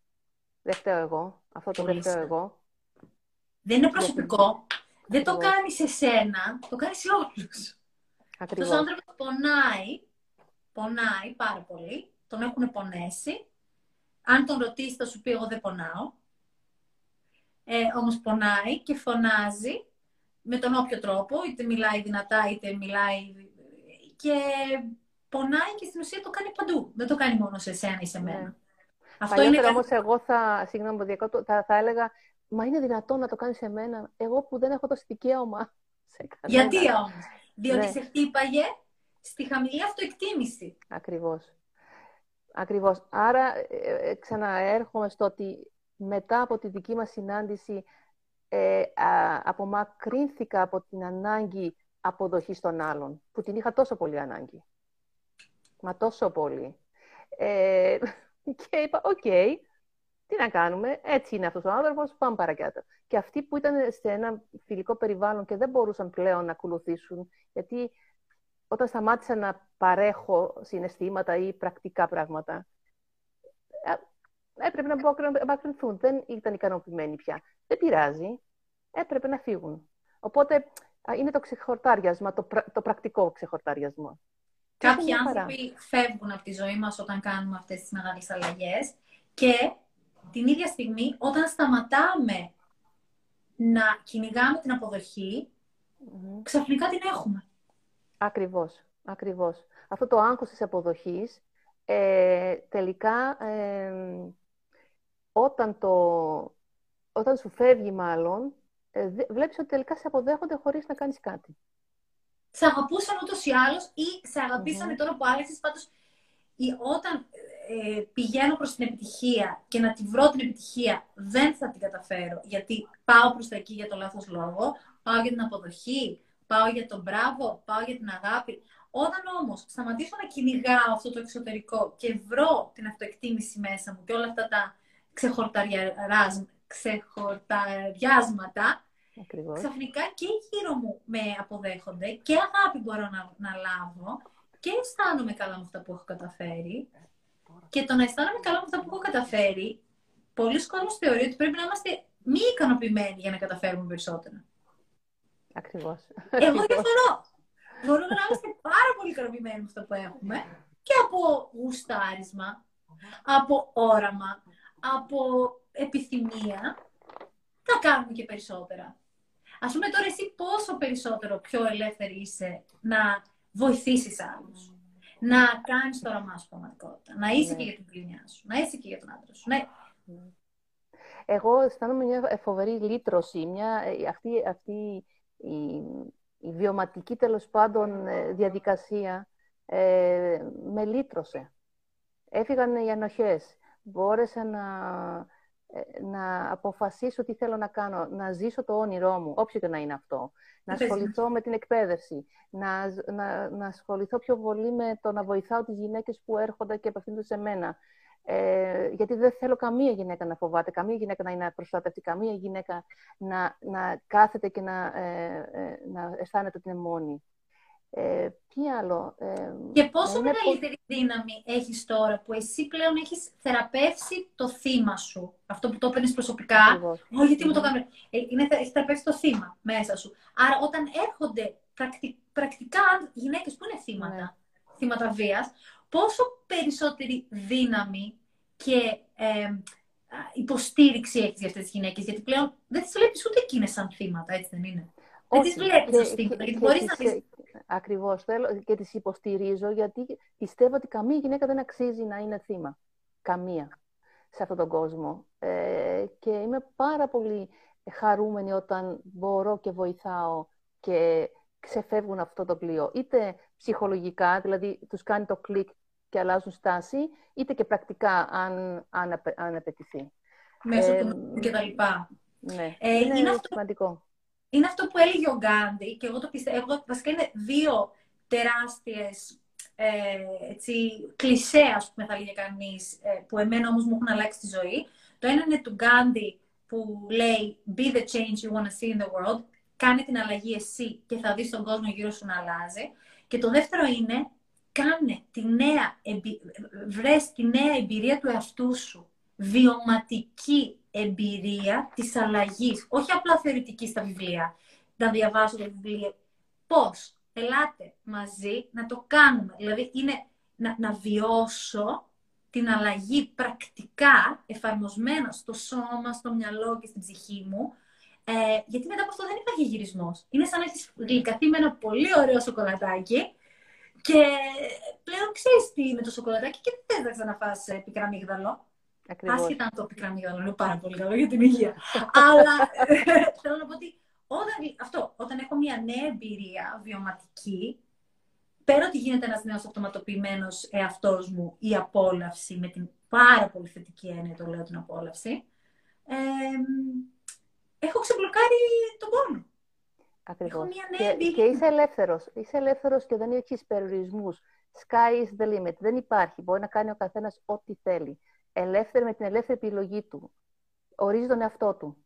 Δεν φταίω εγώ. Αυτό το δεν φταίω εγώ. Δεν είναι προσωπικό. Δεν το κάνει σε σένα, το κάνει σε όλους. Αυτός ο άνθρωπος πονάει πονάει πάρα πολύ, τον έχουν πονέσει. Αν τον ρωτήσει θα σου πει εγώ δεν πονάω. Ε, όμως πονάει και φωνάζει με τον όποιο τρόπο, είτε μιλάει δυνατά είτε μιλάει και πονάει και στην ουσία το κάνει παντού. Δεν το κάνει μόνο σε εσένα ή σε μένα. Ναι. Αυτό είναι κάτι... όμως εγώ θα, συγγνώμη, θα, θα έλεγα, μα είναι δυνατόν να το κάνεις σε μένα, εγώ που δεν έχω το δικαίωμα σε κανένα. Γιατί όμως, διότι ναι. σε χτύπαγε στη χαμηλή αυτοεκτίμηση. Ακριβώς. Ακριβώς. Άρα ε, ξαναέρχομαι στο ότι μετά από τη δική μας συνάντηση ε, απομακρύνθηκα από την ανάγκη αποδοχής των άλλων, που την είχα τόσο πολύ ανάγκη. Μα τόσο πολύ. Ε, (laughs) και είπα, οκ, τι να κάνουμε, έτσι είναι αυτός ο άνθρωπος, πάμε παρακάτω. Και αυτοί που ήταν σε ένα φιλικό περιβάλλον και δεν μπορούσαν πλέον να ακολουθήσουν, γιατί όταν σταμάτησα να παρέχω συναισθήματα ή πρακτικά πράγματα, ε, έπρεπε να απομακρυνθούν. Δεν ήταν ικανοποιημένοι πια. Δεν πειράζει. Έπρεπε να φύγουν. Οπότε είναι το ξεχορτάριασμα, το, το πρακτικό ξεχορτάριασμα. Κάποιοι άνθρωποι φεύγουν από τη ζωή μας όταν κάνουμε αυτές τις μεγάλες αλλαγές και την ίδια στιγμή όταν σταματάμε να κυνηγάμε την αποδοχή, ξαφνικά την έχουμε. Ακριβώς, ακριβώς. Αυτό το άγχος της αποδοχής, ε, τελικά, ε, όταν, το, όταν σου φεύγει μάλλον, ε, βλέπεις ότι τελικά σε αποδέχονται χωρίς να κάνεις κάτι. Σε αγαπούσαν ούτως ή άλλως ή σε αγαπησανε τώρα που άλλαξες, πάντως όταν ε, πηγαίνω προς την επιτυχία και να τη βρω την επιτυχία, δεν θα την καταφέρω, γιατί πάω προς τα εκεί για το λάθος λόγο, πάω για την αποδοχή, πάω για τον μπράβο, πάω για την αγάπη. Όταν όμως σταματήσω να κυνηγάω αυτό το εξωτερικό και βρω την αυτοεκτίμηση μέσα μου και όλα αυτά τα ξεχορταριάσματα, Ακριβώς. ξαφνικά και γύρω μου με αποδέχονται και αγάπη μπορώ να, να λάβω και αισθάνομαι καλά με αυτά που έχω καταφέρει. Και το να αισθάνομαι καλά με αυτά που έχω καταφέρει, πολλοί κόσμοι θεωρεί ότι πρέπει να είμαστε μη ικανοποιημένοι για να καταφέρουμε περισσότερα. Ακριβώς. Εγώ διαφωνώ. Μπορούμε να είμαστε πάρα πολύ ικανοποιημένοι με αυτό που έχουμε και από γουστάρισμα, από όραμα, από επιθυμία, θα κάνουμε και περισσότερα. Ας πούμε τώρα εσύ πόσο περισσότερο πιο ελεύθερη είσαι να βοηθήσεις άλλους. Να κάνεις το όραμά σου πραγματικότητα. Να είσαι ναι. και για την κλινιά σου. Να είσαι και για τον άντρα σου. Ναι. Εγώ αισθάνομαι μια φοβερή λύτρωση. Μια, ε, αυτή, αυτή η, η βιωματική τέλος πάντων ε, διαδικασία ε, με λύτρωσε. Έφυγαν οι ανοχές. Μπόρεσα να, ε, να αποφασίσω τι θέλω να κάνω, να ζήσω το όνειρό μου, όποιο και να είναι αυτό. Να ασχοληθώ με την εκπαίδευση, να, να, να ασχοληθώ πιο πολύ με το να βοηθάω τις γυναίκες που έρχονται και απευθύνονται σε μένα. Ε, γιατί δεν θέλω καμία γυναίκα να φοβάται, καμία γυναίκα να είναι απροστάτευτη, καμία γυναίκα να, να κάθεται και να, ε, ε, να αισθάνεται ότι είναι μόνη. Ε, τι άλλο. Ε, και πόσο μεγαλύτερη δύναμη έχεις τώρα που εσύ πλέον έχεις θεραπεύσει το θύμα σου; Αυτό που το έπαιρνες προσωπικά. Όχι, γιατί μου το κάνω. Ε, είναι, έχεις θεραπεύσει το θύμα μέσα σου. Άρα όταν έρχονται πρακτικά γυναίκες που είναι θύματα, ναι. θύματα βίας, πόσο περισσότερη δύναμη και ε, υποστήριξη έχεις για αυτές τις γυναίκες. Γιατί πλέον δεν τις βλέπεις ούτε εκείνες σαν θύματα, έτσι δεν είναι; Δεν τις βλέπεις ως θύματα, γιατί μπορείς να τις Ακριβώς. Θέλω και τις υποστηρίζω γιατί πιστεύω ότι καμία γυναίκα δεν αξίζει να είναι θύμα. Καμία σε αυτόν τον κόσμο. Ε, και είμαι πάρα πολύ χαρούμενη όταν μπορώ και βοηθάω και ξεφεύγουν αυτό το πλοίο. Είτε ψυχολογικά, δηλαδή τους κάνει το κλικ και αλλάζουν στάση, είτε και πρακτικά, αν, αν, αν απαιτηθεί. Μέσω ε, του και τα λοιπά. Ναι, ε, είναι, είναι σημαντικό είναι αυτό που έλεγε ο Γκάντι και εγώ το πιστεύω, εγώ, βασικά είναι δύο τεράστιες ε, έτσι, κλισέ, ας πούμε, θα λέγε κανείς, ε, που εμένα όμως μου έχουν αλλάξει τη ζωή. Το ένα είναι του Γκάντι που λέει «Be the change you want to see in the world», κάνε την αλλαγή εσύ και θα δεις τον κόσμο γύρω σου να αλλάζει. Και το δεύτερο είναι κάνε τη νέα, βρες τη νέα εμπειρία του εαυτού σου. Βιωματική εμπειρία της αλλαγής, όχι απλά θεωρητική στα βιβλία, να διαβάζω τα βιβλία. Πώς, ελάτε μαζί να το κάνουμε. Δηλαδή είναι να, να βιώσω την αλλαγή πρακτικά, εφαρμοσμένα στο σώμα, στο μυαλό και στην ψυχή μου, ε, γιατί μετά από αυτό δεν υπάρχει γυρισμός. Είναι σαν να έχεις γλυκαθεί με ένα πολύ ωραίο σοκολατάκι και πλέον ξέρεις τι είναι το σοκολατάκι και δεν θε να ξαναφάσει πικρά μίγδαλο. Ακριβώς. Άσχετα αν το πικρά μυγδαλό είναι πάρα πολύ καλό για την υγεία. (laughs) Αλλά θέλω να πω ότι όταν, αυτό, όταν έχω μια νέα εμπειρία βιωματική, πέρα ότι γίνεται ένας νέος αυτοματοποιημένος εαυτός μου, η απόλαυση, με την πάρα πολύ θετική έννοια το λέω την απόλαυση, ε, έχω ξεμπλοκάρει τον πόνο. Ακριβώς. Και, και είσαι ελεύθερος. Είσαι ελεύθερος και δεν έχεις περιορισμούς. Sky is the limit. Δεν υπάρχει. Μπορεί να κάνει ο καθένας ό,τι θέλει. Ελεύθερη με την ελεύθερη επιλογή του. Ορίζει τον εαυτό του.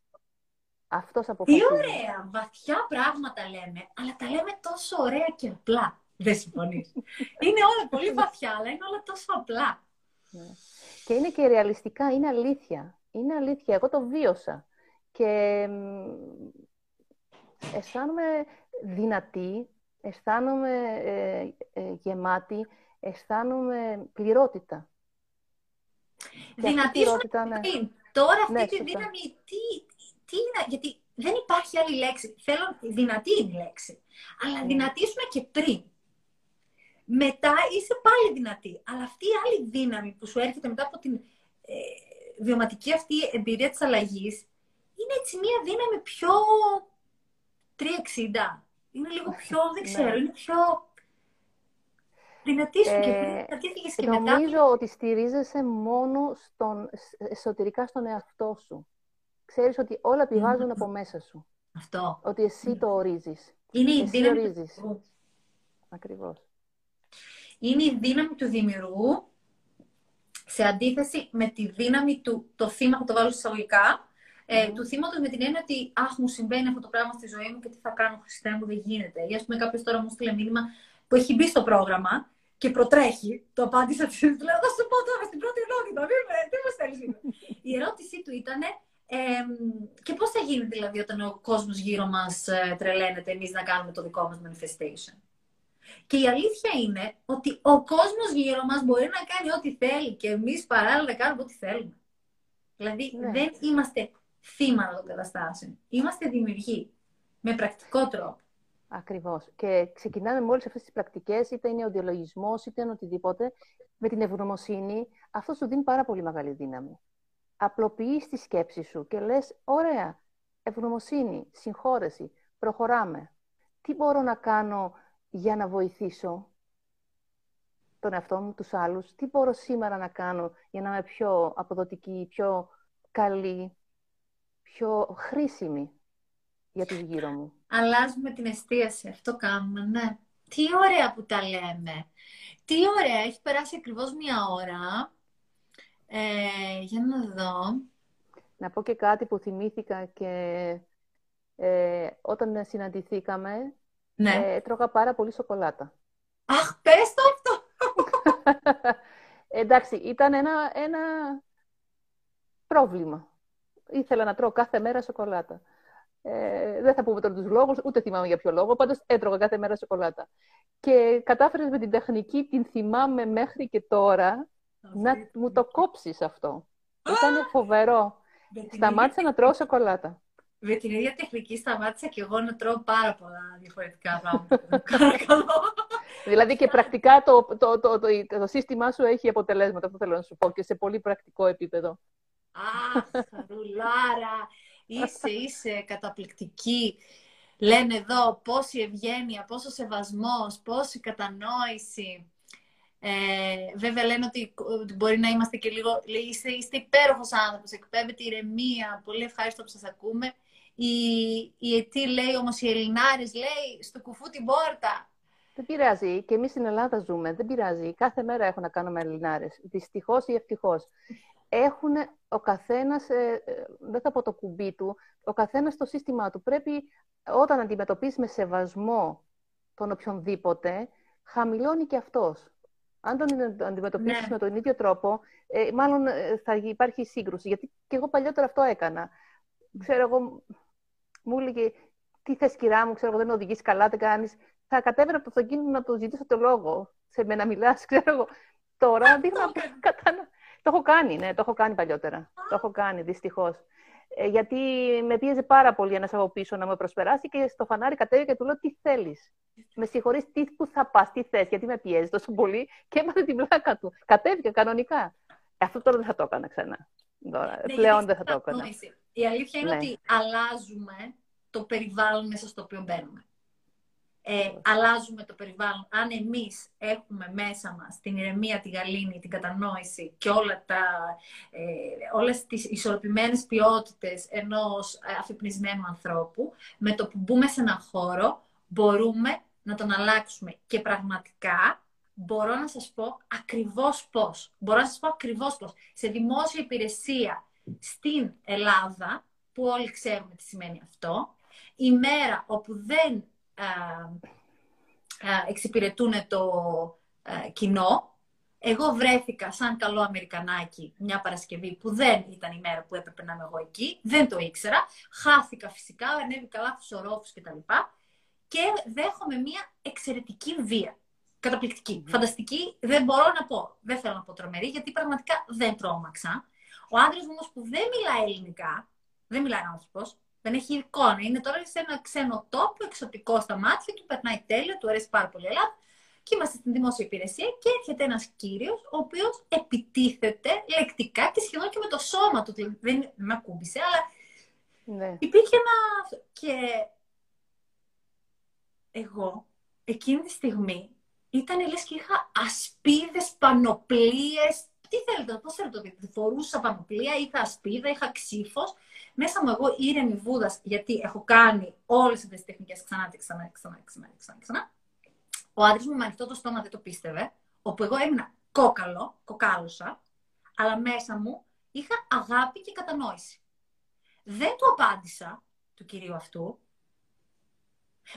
Αυτός αποφασίζει. Τι ωραία, βαθιά πράγματα λέμε, αλλά τα λέμε τόσο ωραία και απλά. Δεν συμφωνείς. (laughs) είναι όλα πολύ βαθιά, αλλά είναι όλα τόσο απλά. Ναι. Και είναι και ρεαλιστικά, είναι αλήθεια. Είναι αλήθεια. Εγώ το βίωσα. Και αισθάνομαι δυνατή, αισθάνομαι ε, ε, γεμάτη, αισθάνομαι πληρότητα. Δυνατή σου ναι. Τώρα αυτή ναι, τη δύναμη, τι, τι είναι, γιατί δεν υπάρχει άλλη λέξη. Θέλω, δυνατή είναι η λέξη. Αλλά ναι. δυνατήσουμε και πριν. Μετά είσαι πάλι δυνατή. Αλλά αυτή η άλλη δύναμη που σου έρχεται μετά από την ε, βιωματική αυτή εμπειρία της αλλαγής, είναι έτσι μία δύναμη πιο 360. Είναι λίγο πιο, δεν ναι. ξέρω, είναι πιο... Δυνατή σου και πριν, ε, και μετά. Νομίζω ότι στηρίζεσαι μόνο στον, εσωτερικά στον εαυτό σου ξέρεις ότι όλα πηγάζουν από μέσα σου. Αυτό. Ότι εσύ το ορίζεις. Είναι η δύναμη ορίζεις. του Ακριβώς. Είναι η δύναμη του δημιουργού σε αντίθεση με τη δύναμη του, το θύμα, που το βάλω εισαγωγικά, ε, του θύματος με την έννοια ότι Αχ, μου συμβαίνει αυτό το πράγμα στη ζωή μου και τι θα κάνω, Χριστέ μου, δεν γίνεται. Ή ας πούμε, κάποιος τώρα μου στείλε μήνυμα που έχει μπει στο πρόγραμμα και προτρέχει. Το απάντησα της. Λέω, θα σου πω τώρα στην πρώτη ενότητα. Τι μου στέλνεις. (laughs) Η ερώτησή του ήταν, και πώς θα γίνει δηλαδή όταν ο κόσμος γύρω μας ε, τρελαίνεται εμείς να κάνουμε το δικό μας manifestation; Και η αλήθεια είναι ότι ο κόσμος γύρω μας μπορεί να κάνει ό,τι θέλει και εμείς παράλληλα να κάνουμε ό,τι θέλουμε. Δηλαδή ναι. δεν είμαστε θύματα των καταστάσεων. Είμαστε δημιουργοί. Με πρακτικό τρόπο. Ακριβώς. Και ξεκινάμε με όλες αυτές τις πρακτικές, είτε είναι ο διαλογισμός, είτε είναι οτιδήποτε, με την ευγνωμοσύνη. Αυτό σου δίνει πάρα πολύ μεγάλη δύναμη απλοποιείς τη σκέψη σου και λες, ωραία, ευγνωμοσύνη, συγχώρεση, προχωράμε. Τι μπορώ να κάνω για να βοηθήσω τον εαυτό μου, τους άλλους, τι μπορώ σήμερα να κάνω για να είμαι πιο αποδοτική, πιο καλή, πιο χρήσιμη για τους γύρω μου. Αλλάζουμε την εστίαση, αυτό κάνουμε, ναι. Τι ωραία που τα λέμε. Τι ωραία, έχει περάσει ακριβώς μία ώρα ε, για να δω. Να πω και κάτι που θυμήθηκα και ε, όταν συναντηθήκαμε, ναι. ε, έτρωγα πάρα πολύ σοκολάτα. Αχ, πες το αυτό! (laughs) Εντάξει, ήταν ένα, ένα πρόβλημα. Ήθελα να τρώω κάθε μέρα σοκολάτα. Ε, δεν θα πούμε τώρα τους λόγους, ούτε θυμάμαι για ποιο λόγο, πάντως έτρωγα κάθε μέρα σοκολάτα. Και κατάφερες με την τεχνική, την θυμάμαι μέχρι και τώρα, να μου το κόψεις αυτό. Ήταν φοβερό. Σταμάτησα να τρώω σοκολάτα. Με την ίδια τεχνική σταμάτησα και εγώ να τρώω πάρα πολλά διαφορετικά πράγματα. (laughs) δηλαδή και πρακτικά το, το, το, το, σύστημά σου έχει αποτελέσματα, αυτό θέλω να σου πω, και σε πολύ πρακτικό επίπεδο. Αχ, Ρουλάρα, είσαι, είσαι καταπληκτική. Λένε εδώ πόση ευγένεια, πόσο σεβασμός, πόση κατανόηση. Ε, βέβαια λένε ότι μπορεί να είμαστε και λίγο, λέει, είστε, είστε υπέροχος άνθρωπος, εκπέμπεται ηρεμία, πολύ ευχάριστο που σας ακούμε. Η, η Ετή λέει όμως, οι Ελληνάρες λέει, στο κουφού την πόρτα. Δεν πειράζει. Και εμείς στην Ελλάδα ζούμε. Δεν πειράζει. Κάθε μέρα έχω να κάνω με Ελληνάρε. Δυστυχώς ή ευτυχώς. Έχουν ο καθένας, ε, ε, δεν θα πω το κουμπί του, ο καθένας το σύστημά του. Πρέπει όταν αντιμετωπίσει με σεβασμό τον οποιονδήποτε, χαμηλώνει και αυτός. Αν τον αντιμετωπίσει ναι. με τον ίδιο τρόπο, ε, μάλλον ε, θα υπάρχει σύγκρουση. Γιατί και εγώ παλιότερα αυτό έκανα. Ξέρω εγώ, μου έλεγε τι θες, κυρά μου, ξέρω εγώ, δεν οδηγείς καλά, δεν κάνεις. Θα κατέβαινα από το αυτοκίνητο να του ζητήσω το λόγο. Σε μένα μιλάς, (laughs) ξέρω εγώ. Τώρα δείχνω να (laughs) κατανα... Το έχω κάνει, ναι, το έχω κάνει παλιότερα. Το έχω κάνει, δυστυχώς. Ε, γιατί με πίεζε πάρα πολύ ένας από πίσω να με προσπεράσει και στο φανάρι κατέβηκε και του λέω τι θέλεις; Με συγχωρείς, τι που θα πας, τι θες, γιατί με πιέζει τόσο πολύ και έμαθε την πλάκα του. Κατέβηκε κανονικά. Αυτό τώρα δεν θα το έκανα ξανά. Τώρα, ναι, πλέον δεν θα το έκανα. Η αλήθεια είναι ναι. ότι αλλάζουμε το περιβάλλον μέσα στο οποίο μπαίνουμε. Ε, αλλάζουμε το περιβάλλον. Αν εμείς έχουμε μέσα μας την ηρεμία, τη γαλήνη, την κατανόηση και όλα τα, ε, όλες τις ισορροπημένες ποιότητες ενός ε, αφυπνισμένου ανθρώπου, με το που μπούμε σε έναν χώρο μπορούμε να τον αλλάξουμε. Και πραγματικά μπορώ να σας πω ακριβώς πώς. Μπορώ να σας πω ακριβώς πώς. Σε δημόσια υπηρεσία στην Ελλάδα, που όλοι ξέρουμε τι σημαίνει αυτό, η μέρα όπου δεν εξυπηρετούν το κοινό. Εγώ βρέθηκα σαν καλό Αμερικανάκι μια Παρασκευή που δεν ήταν η μέρα που έπρεπε να είμαι εγώ εκεί. Δεν το ήξερα. Χάθηκα φυσικά, ανέβηκα λάθος ορόφους κτλ. Και δέχομαι μια εξαιρετική βία. Καταπληκτική. Φανταστική. Δεν μπορώ να πω. Δεν θέλω να πω τρομερή, γιατί πραγματικά δεν τρόμαξα. Ο άντρας μου όμως που δεν μιλάει ελληνικά, δεν μιλάει άνθρωπος, δεν έχει εικόνα. Είναι τώρα σε ένα ξένο τόπο, εξωτικό στα μάτια του, περνάει τέλειο, του αρέσει πάρα πολύ η Ελλάδα. Και είμαστε στην δημόσια υπηρεσία και έρχεται ένας κύριος, ο οποίος επιτίθεται λεκτικά και σχεδόν και με το σώμα του. Δηλαδή, δεν με ακούμπησε, αλλά ναι. υπήρχε ένα. Και εγώ εκείνη τη στιγμή ήταν λες και είχα ασπίδες, πανοπλίες. Τι θέλετε, πώ θέλετε το δείτε. Φορούσα πανοπλία, είχα ασπίδα, είχα ξύφος μέσα μου εγώ ήρεμη βούδας, γιατί έχω κάνει όλες αυτές τις τεχνικές ξανά και ξανά και ξανά, ξανά, ξανά, ξανά. Ο άντρας μου με ανοιχτό το στόμα δεν το πίστευε, όπου εγώ έμεινα κόκαλο, κοκάλωσα, αλλά μέσα μου είχα αγάπη και κατανόηση. Δεν του απάντησα του κυρίου αυτού.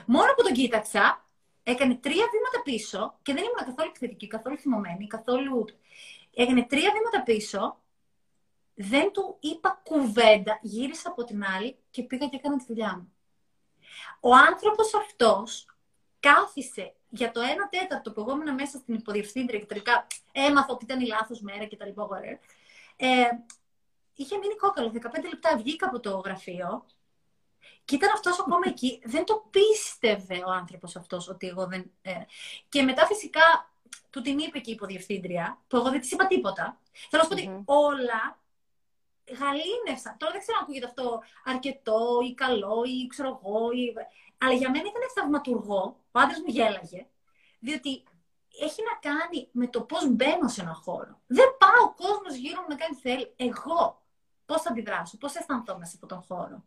Μόνο που τον κοίταξα, έκανε τρία βήματα πίσω και δεν ήμουν καθόλου επιθετική, καθόλου θυμωμένη, καθόλου. Έκανε τρία βήματα πίσω δεν του είπα κουβέντα, γύρισα από την άλλη και πήγα και έκανα τη δουλειά μου. Ο άνθρωπος αυτός κάθισε για το ένα τέταρτο που εγώ ήμουν μέσα στην υποδιευθύντρια και τελικά έμαθα ότι ήταν η λάθος μέρα και τα λοιπά. Ε, είχε μείνει κόκαλο. 15 λεπτά βγήκα από το γραφείο και ήταν αυτός ακόμα εκεί. Δεν το πίστευε ο άνθρωπος αυτός ότι εγώ δεν... Ε, και μετά φυσικά του την είπε και η υποδιευθύντρια, που εγώ δεν της είπα τίποτα. Θέλω να σου πω ότι όλα γαλήνευσα. Τώρα δεν ξέρω αν ακούγεται αυτό αρκετό ή καλό ή ξέρω εγώ. Ή... Αλλά για μένα ήταν θαυματουργό. Ο άντρας μου γέλαγε. Διότι έχει να κάνει με το πώς μπαίνω σε ένα χώρο. Δεν πάω ο κόσμος γύρω μου να κάνει τι θέλει. Εγώ πώς θα αντιδράσω, πώς αισθανθώ μέσα από τον χώρο.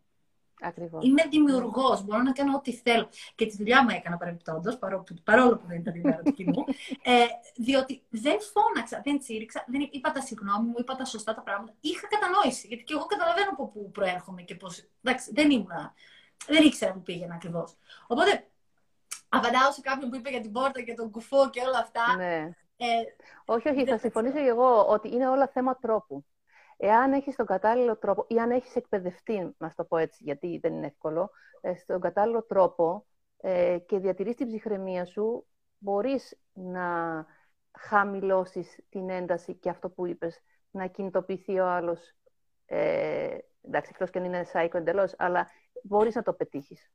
Ακριβώς. Είμαι δημιουργός. Μπορώ να κάνω ό,τι θέλω. Και τη δουλειά μου έκανα παρεμπιπτόντως, παρόλο, που δεν ήταν η μέρα του κοινού. Ε, διότι δεν φώναξα, δεν τσίριξα, δεν είπα τα συγγνώμη μου, είπα τα σωστά τα πράγματα. Είχα κατανόηση. Γιατί και εγώ καταλαβαίνω από πού προέρχομαι και πώς. Δεν ήμουν. Δεν ήξερα που πήγαινα ακριβώς. Οπότε, απαντάω σε κάποιον που είπε για την πόρτα και τον κουφό και όλα αυτά. Ναι. Ε, όχι, όχι, θα συμφωνήσω και εγώ ότι είναι όλα θέμα τρόπου. Εάν έχεις τον κατάλληλο τρόπο ή αν έχεις εκπαιδευτεί, να το πω έτσι, γιατί δεν είναι εύκολο, ε, στον κατάλληλο τρόπο ε, και διατηρείς την ψυχραιμία σου, μπορείς να χαμηλώσεις την ένταση και αυτό που είπες, να κινητοποιηθεί ο άλλος, ε, εντάξει, εκτός και αν είναι σάικο εντελώς, αλλά μπορείς να το πετύχεις.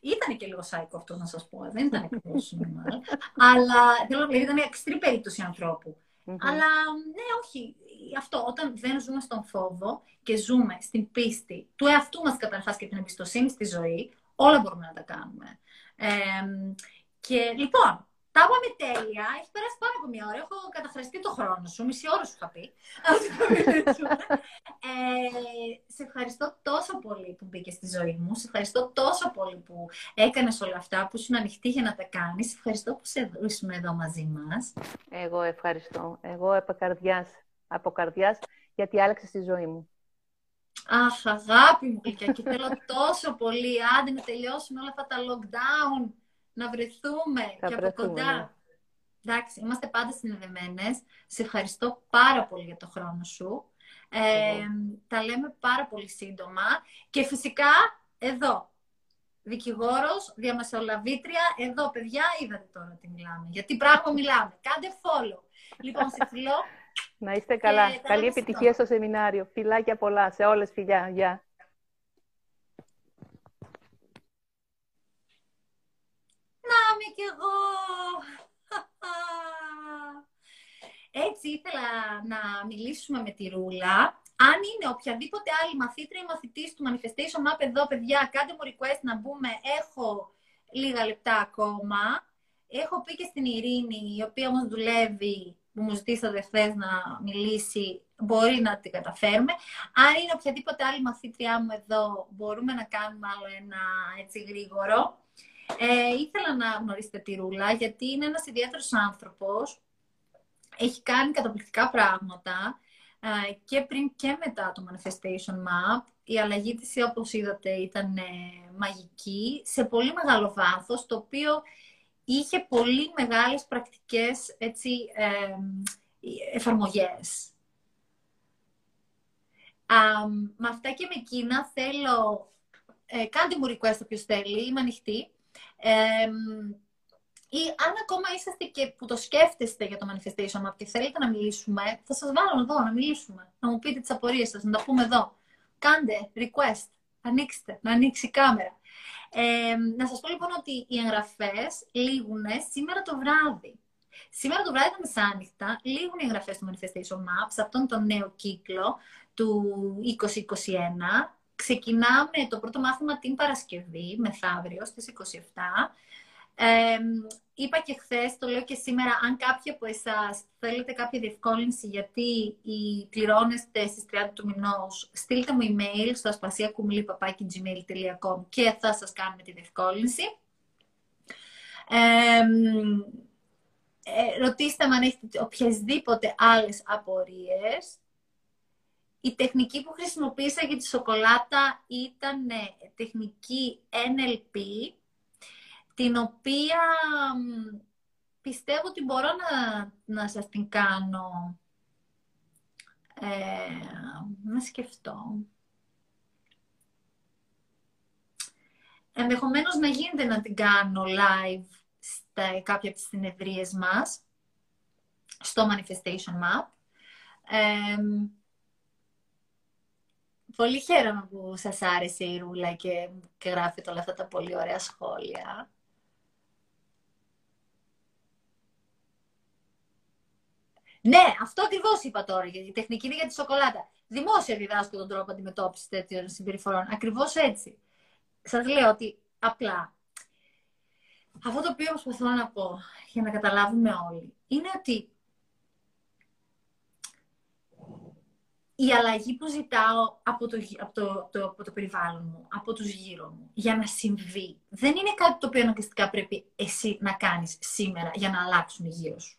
Ήταν και λίγο σάικο αυτό να σας πω, δεν ήταν ακριβώς αλλά θέλω να πω, ήταν μια εξτρή περίπτωση ανθρώπου. Αλλά ναι, όχι. Αυτό, όταν δεν ζούμε στον φόβο και ζούμε στην πίστη του εαυτού μας καταρχάς και την εμπιστοσύνη στη ζωή, όλα μπορούμε να τα κάνουμε. και λοιπόν, τα είπαμε τέλεια. Έχει περάσει πάρα από μια ώρα. Έχω καταχραστεί το χρόνο σου. Μισή ώρα σου είχα πει. ε, σε ευχαριστώ τόσο πολύ που μπήκες στη ζωή μου. Σε ευχαριστώ τόσο πολύ που έκανες όλα αυτά, που ήσουν ανοιχτή για να τα κάνεις. Σε ευχαριστώ που σε ήσουν εδώ μαζί μας. Εγώ ευχαριστώ. Εγώ από καρδιάς, από καρδιάς γιατί άλλαξε τη ζωή μου. Αχ, αγάπη μου, και θέλω τόσο πολύ. Άντε να τελειώσουμε όλα αυτά τα lockdown να βρεθούμε και από κοντά. Ναι. Εντάξει, είμαστε πάντα συνδεδεμένες. Σε ευχαριστώ πάρα πολύ για το χρόνο σου. Ε, τα λέμε πάρα πολύ σύντομα. Και φυσικά εδώ, δικηγόρος, διαμεσολαβήτρια, εδώ παιδιά, είδατε τώρα τι μιλάμε. Γιατί πράγμα μιλάμε. Κάντε follow. Λοιπόν, σε φιλό. Να είστε καλά. Καλή επιτυχία στο σεμινάριο. Φιλάκια πολλά σε όλες, φιλιά. Γεια. είμαι κι εγώ. (laughs) Έτσι ήθελα να μιλήσουμε με τη Ρούλα. Αν είναι οποιαδήποτε άλλη μαθήτρια ή μαθητής του Manifestation Map εδώ, παιδιά, κάντε μου request να μπούμε. Έχω λίγα λεπτά ακόμα. Έχω πει και στην Ειρήνη, η οποία όμως δουλεύει, που μου ζητήσατε χθε να μιλήσει, μπορεί να την καταφέρουμε. Αν είναι οποιαδήποτε άλλη μαθήτριά μου εδώ, μπορούμε να κάνουμε άλλο ένα έτσι γρήγορο. Ε, ήθελα να γνωρίσετε τη Ρούλα, γιατί είναι ένας ιδιαίτερος άνθρωπος. Έχει κάνει καταπληκτικά πράγματα ε, και πριν και μετά το Manifestation Map. Η αλλαγή της, όπως είδατε, ήταν ε, μαγική, σε πολύ μεγάλο βάθος, το οποίο είχε πολύ μεγάλες πρακτικές έτσι, ε, εφαρμογές. με αυτά και με εκείνα θέλω... Ε, κάντε μου request όποιος θέλει, είμαι ανοιχτή. Ή αν ακόμα είσαστε και που το σκέφτεστε για το manifestation map και θέλετε να μιλήσουμε, θα σας βάλω εδώ να μιλήσουμε, να μου πείτε τις απορίες σας, να τα πούμε εδώ. Κάντε request, ανοίξτε, να ανοίξει η κάμερα. Ε, να σας πω λοιπόν ότι οι εγγραφές λήγουν σήμερα το βράδυ. Σήμερα το βράδυ τα μεσάνυχτα λήγουν οι εγγραφές του Manifestation Map σε αυτόν τον νέο κύκλο του 2021 Ξεκινάμε το πρώτο μάθημα την Παρασκευή, μεθαύριο, στις 27. Ε, είπα και χθες, το λέω και σήμερα, αν κάποιοι από εσάς θέλετε κάποια διευκόλυνση γιατί οι πληρώνεστε στις 30 του μηνός, στείλτε μου email στο ασπασιακουμλή.gmail.com και θα σας κάνουμε τη διευκόλυνση. Ε, ε, ρωτήστε με αν έχετε οποιασδήποτε άλλες απορίες. Η τεχνική που χρησιμοποίησα για τη σοκολάτα ήταν τεχνική NLP, την οποία πιστεύω ότι μπορώ να, να σας την κάνω. Ε, να σκεφτώ. Ενδεχομένως να γίνεται να την κάνω live στα κάποια από τις συνεδρίες μας, στο Manifestation Map. Ε, Πολύ χαίρομαι που σας άρεσε η Ρούλα και, και γράφετε όλα αυτά τα πολύ ωραία σχόλια. Ναι, αυτό ακριβώς είπα τώρα. Γιατί η τεχνική είναι για τη σοκολάτα. Δημόσια διδάσκω τον τρόπο αντιμετώπισης τέτοιων συμπεριφορών. Ακριβώς έτσι. Σας λέω ότι απλά αυτό το οποίο προσπαθώ να πω για να καταλάβουμε όλοι είναι ότι η αλλαγή που ζητάω από το, από, το, το, από το περιβάλλον μου, από τους γύρω μου, για να συμβεί, δεν είναι κάτι το οποίο αναγκαστικά πρέπει εσύ να κάνεις σήμερα για να αλλάξουν γύρω σου.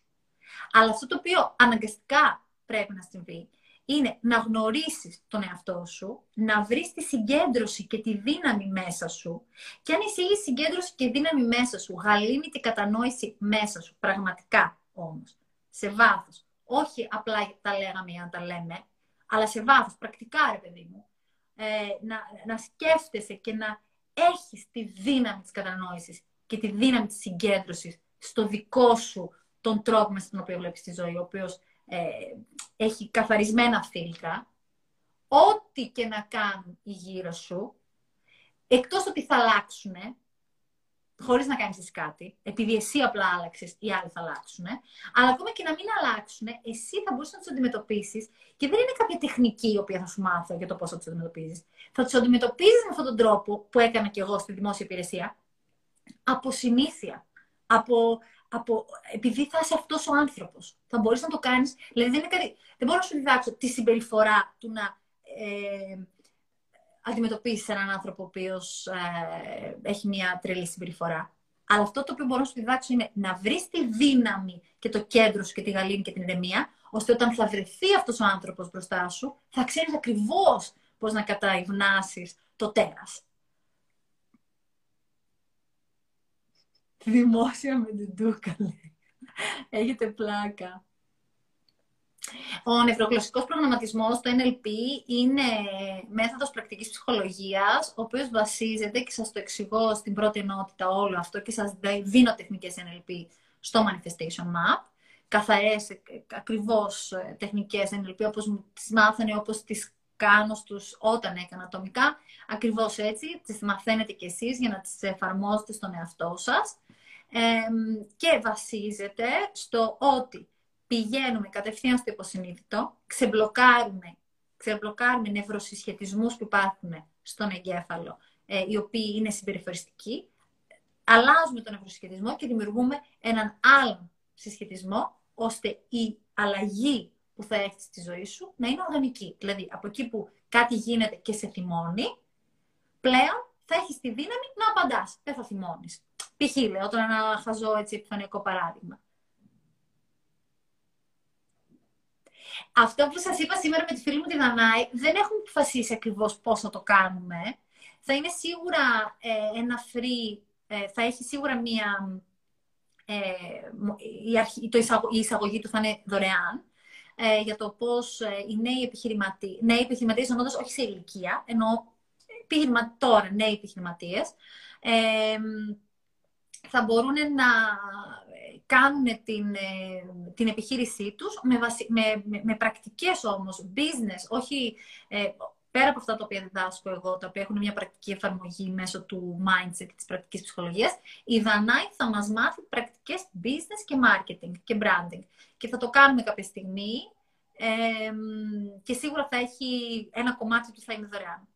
Αλλά αυτό το οποίο αναγκαστικά πρέπει να συμβεί, είναι να γνωρίσεις τον εαυτό σου, να βρεις τη συγκέντρωση και τη δύναμη μέσα σου και αν εσύ η συγκέντρωση και δύναμη μέσα σου γαλήνει την κατανόηση μέσα σου, πραγματικά όμως, σε βάθος, όχι απλά τα λέγαμε για να τα λέμε, αλλά σε βάθος, πρακτικά ρε παιδί μου, ε, να, να σκέφτεσαι και να έχεις τη δύναμη της κατανόησης και τη δύναμη της συγκέντρωσης στο δικό σου τον τρόπο με τον οποίο βλέπεις τη ζωή, ο οποίος ε, έχει καθαρισμένα φίλτρα, ό,τι και να κάνουν οι γύρω σου, εκτός ότι θα αλλάξουν, χωρίς να κάνεις κάτι, επειδή εσύ απλά άλλαξες, οι άλλοι θα αλλάξουν. Αλλά ακόμα και να μην αλλάξουν, εσύ θα μπορούσες να τους αντιμετωπίσεις και δεν είναι κάποια τεχνική η οποία θα σου μάθω για το πώς θα τους αντιμετωπίζεις. Θα τους αντιμετωπίζεις με αυτόν τον τρόπο που έκανα και εγώ στη δημόσια υπηρεσία, από συνήθεια. Από, από, επειδή θα είσαι αυτός ο άνθρωπος. Θα μπορείς να το κάνεις. Δηλαδή δεν, είναι κάτι, δεν μπορώ να σου διδάξω τη συμπεριφορά του να. Ε, αντιμετωπίσεις έναν άνθρωπο ο οποίος ε, έχει μια τρελή συμπεριφορά. Αλλά αυτό το οποίο μπορώ να σου διδάξω είναι να βρεις τη δύναμη και το κέντρο σου και τη γαλήνη και την ηρεμία, ώστε όταν θα βρεθεί αυτός ο άνθρωπος μπροστά σου, θα ξέρεις ακριβώς πώς να καταϊβνάσει το τέρας. Δημόσια με την Τούκαλη. Έχετε πλάκα. Ο νευρογλωσσικός προγραμματισμός, το NLP, είναι μέθοδος πρακτικής ψυχολογίας, ο οποίος βασίζεται, και σας το εξηγώ στην πρώτη ενότητα όλο αυτό και σας δίνω τεχνικές NLP στο Manifestation Map, καθαρές, ακριβώς ε, τεχνικές NLP, όπως τις μάθανε, όπως τις κάνω στους όταν έκανα ατομικά, ακριβώς έτσι, τις μαθαίνετε κι εσείς για να τις εφαρμόσετε στον εαυτό σας. και βασίζεται στο ότι πηγαίνουμε κατευθείαν στο υποσυνείδητο, ξεμπλοκάρουμε, ξεμπλοκάρουμε νευροσυσχετισμούς που υπάρχουν στον εγκέφαλο, ε, οι οποίοι είναι συμπεριφοριστικοί, αλλάζουμε τον ευρωσυσχετισμό και δημιουργούμε έναν άλλο συσχετισμό, ώστε η αλλαγή που θα έχει στη ζωή σου να είναι οργανική. Δηλαδή, από εκεί που κάτι γίνεται και σε θυμώνει, πλέον θα έχεις τη δύναμη να απαντάς. Δεν θα θυμώνεις. Π.χ. λέω τώρα ένα χαζό έτσι επιφανειακό παράδειγμα. Αυτό που σας είπα σήμερα με τη φίλη μου τη Δανάη, δεν έχουμε αποφασίσει ακριβώς πώς θα το κάνουμε. Θα είναι σίγουρα ε, ένα free, ε, θα έχει σίγουρα μία... Ε, η, αρχή, το η εισαγωγή του θα είναι δωρεάν. Ε, για το πώς ε, οι νέοι επιχειρηματίες, νέοι επιχειρηματίες εννοώντας όχι σε ηλικία, ενώ επιχειρημα, τώρα νέοι επιχειρηματίες, ε, θα μπορούν να κάνουν την, ε, την επιχείρησή τους με, με, με, με πρακτικές όμως, business, όχι ε, πέρα από αυτά τα οποία διδάσκω εγώ, τα οποία έχουν μια πρακτική εφαρμογή μέσω του mindset και της πρακτικής ψυχολογίας, η Δανάη θα μας μάθει πρακτικές business και marketing και branding. Και θα το κάνουμε κάποια στιγμή ε, και σίγουρα θα έχει ένα κομμάτι του θα είναι δωρεάν.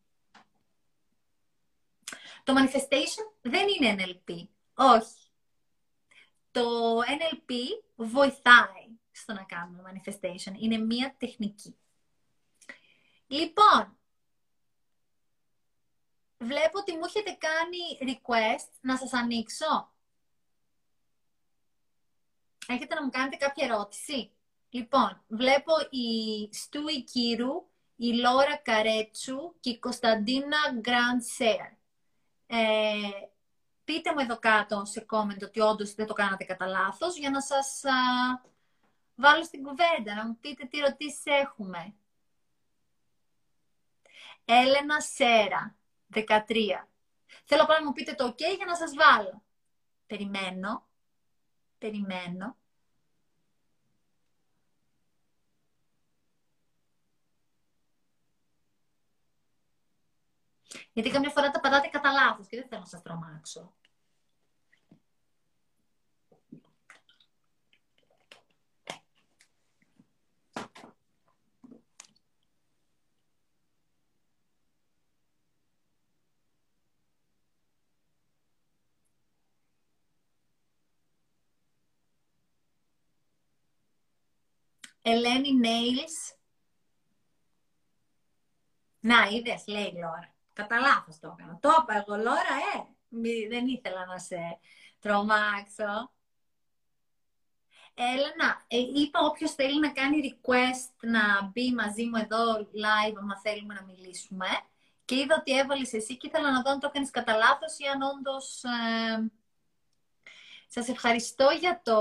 Το manifestation δεν είναι NLP. Όχι το NLP βοηθάει στο να κάνουμε manifestation. Είναι μία τεχνική. Λοιπόν, βλέπω ότι μου έχετε κάνει request να σας ανοίξω. Έχετε να μου κάνετε κάποια ερώτηση; Λοιπόν, βλέπω η Στούι Κύρου, η Λόρα Καρέτσου και η Κωνσταντίνα Γκραντ Σέαρ. Ε, πείτε μου εδώ κάτω σε comment ότι όντως δεν το κάνατε κατά λάθος για να σας βάλω στην κουβέντα, να μου πείτε τι ερωτήσεις έχουμε. Έλενα Σέρα, 13. Θέλω απλά να μου πείτε το OK για να σας βάλω. Περιμένω. Περιμένω. Γιατί καμιά φορά τα πατάτε κατά λάθος και δεν θέλω να σας τρομάξω. Ελένη Nails. Να, είδες, λέει η Λόρα. Κατά λάθος το έκανα. Το είπα εγώ, Λόρα, ε! δεν ήθελα να σε τρομάξω. Έλενα, ε, είπα όποιος θέλει να κάνει request να μπει μαζί μου εδώ live, άμα θέλουμε να μιλήσουμε. Και είδα ότι έβαλες εσύ και ήθελα να δω αν το έκανες κατά λάθος ή αν όντως... Ε... Σας ευχαριστώ για, το...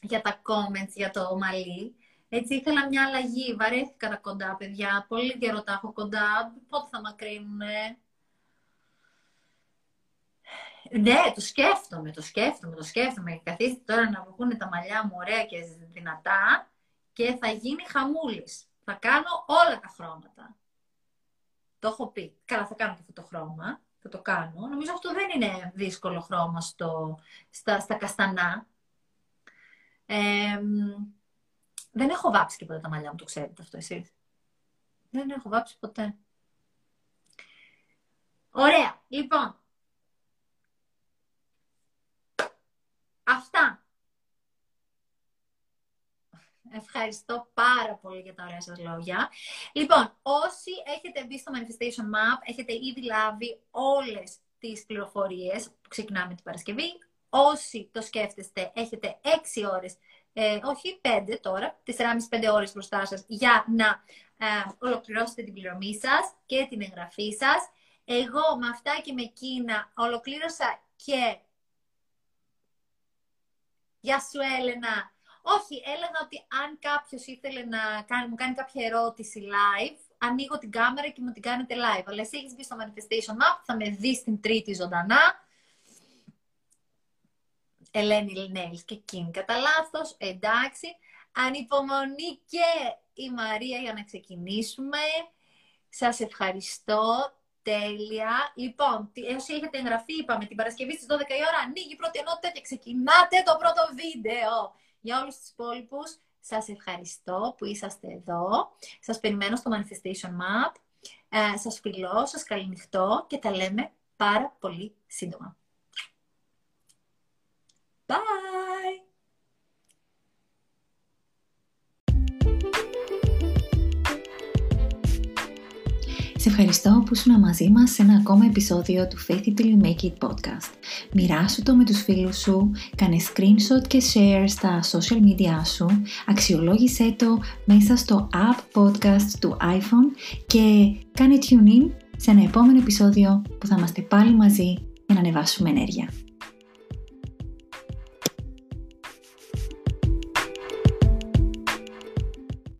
για τα comments, για το μαλλί. Έτσι ήθελα μια αλλαγή. Βαρέθηκα τα κοντά, παιδιά. Πολύ καιρό τα έχω κοντά. Πότε θα μακρύνουνε; Ναι, το σκέφτομαι, το σκέφτομαι, το σκέφτομαι. Καθίστε τώρα να βγουν τα μαλλιά μου ωραία και δυνατά και θα γίνει χαμούλης. Θα κάνω όλα τα χρώματα. Το έχω πει. Καλά, θα κάνω και αυτό το χρώμα. Θα το κάνω. Νομίζω αυτό δεν είναι δύσκολο χρώμα στο, στα, στα καστανά. Ε, δεν έχω βάψει και ποτέ τα μαλλιά μου, το ξέρετε αυτό εσείς. Δεν έχω βάψει ποτέ. Ωραία. Λοιπόν. Αυτά. Ευχαριστώ πάρα πολύ για τα ωραία σας λόγια. Λοιπόν, όσοι έχετε μπει στο Manifestation Map, έχετε ήδη λάβει όλες τις πληροφορίες που ξεκινάμε την Παρασκευή. Όσοι το σκέφτεστε, έχετε 6 ώρες ε, όχι πέντε τώρα, 4,5-5 ώρες μπροστά σας για να ε, ολοκληρώσετε την πληρωμή σας και την εγγραφή σας. Εγώ με αυτά και με εκείνα ολοκλήρωσα και... Γεια σου Έλενα. Όχι, έλεγα ότι αν κάποιος ήθελε να κάνει, μου κάνει κάποια ερώτηση live, ανοίγω την κάμερα και μου την κάνετε live. Αλλά εσύ έχεις μπει στο Manifestation Map, θα με δεις την τρίτη ζωντανά Ελένη Λινέλης και Κιν. Κατά λάθος, εντάξει. Ανυπομονή και η Μαρία για να ξεκινήσουμε. Σας ευχαριστώ. Τέλεια. Λοιπόν, όσοι έχετε εγγραφεί, είπαμε, την Παρασκευή στις 12 η ώρα ανοίγει η πρώτη ενότητα και ξεκινάτε το πρώτο βίντεο. Για όλους τους υπόλοιπους, σας ευχαριστώ που είσαστε εδώ. Σας περιμένω στο Manifestation Map. Ε, σας φιλώ, σας καληνυχτώ και τα λέμε πάρα πολύ σύντομα. Σε ευχαριστώ που ήσουν μαζί μας σε ένα ακόμα επεισόδιο του Faith Till You Podcast. Μοιράσου το με τους φίλους σου, κάνε screenshot και share στα social media σου, αξιολόγησέ το μέσα στο app podcast του iPhone και κάνε tune in σε ένα επόμενο επεισόδιο που θα είμαστε πάλι μαζί για να ανεβάσουμε ενέργεια.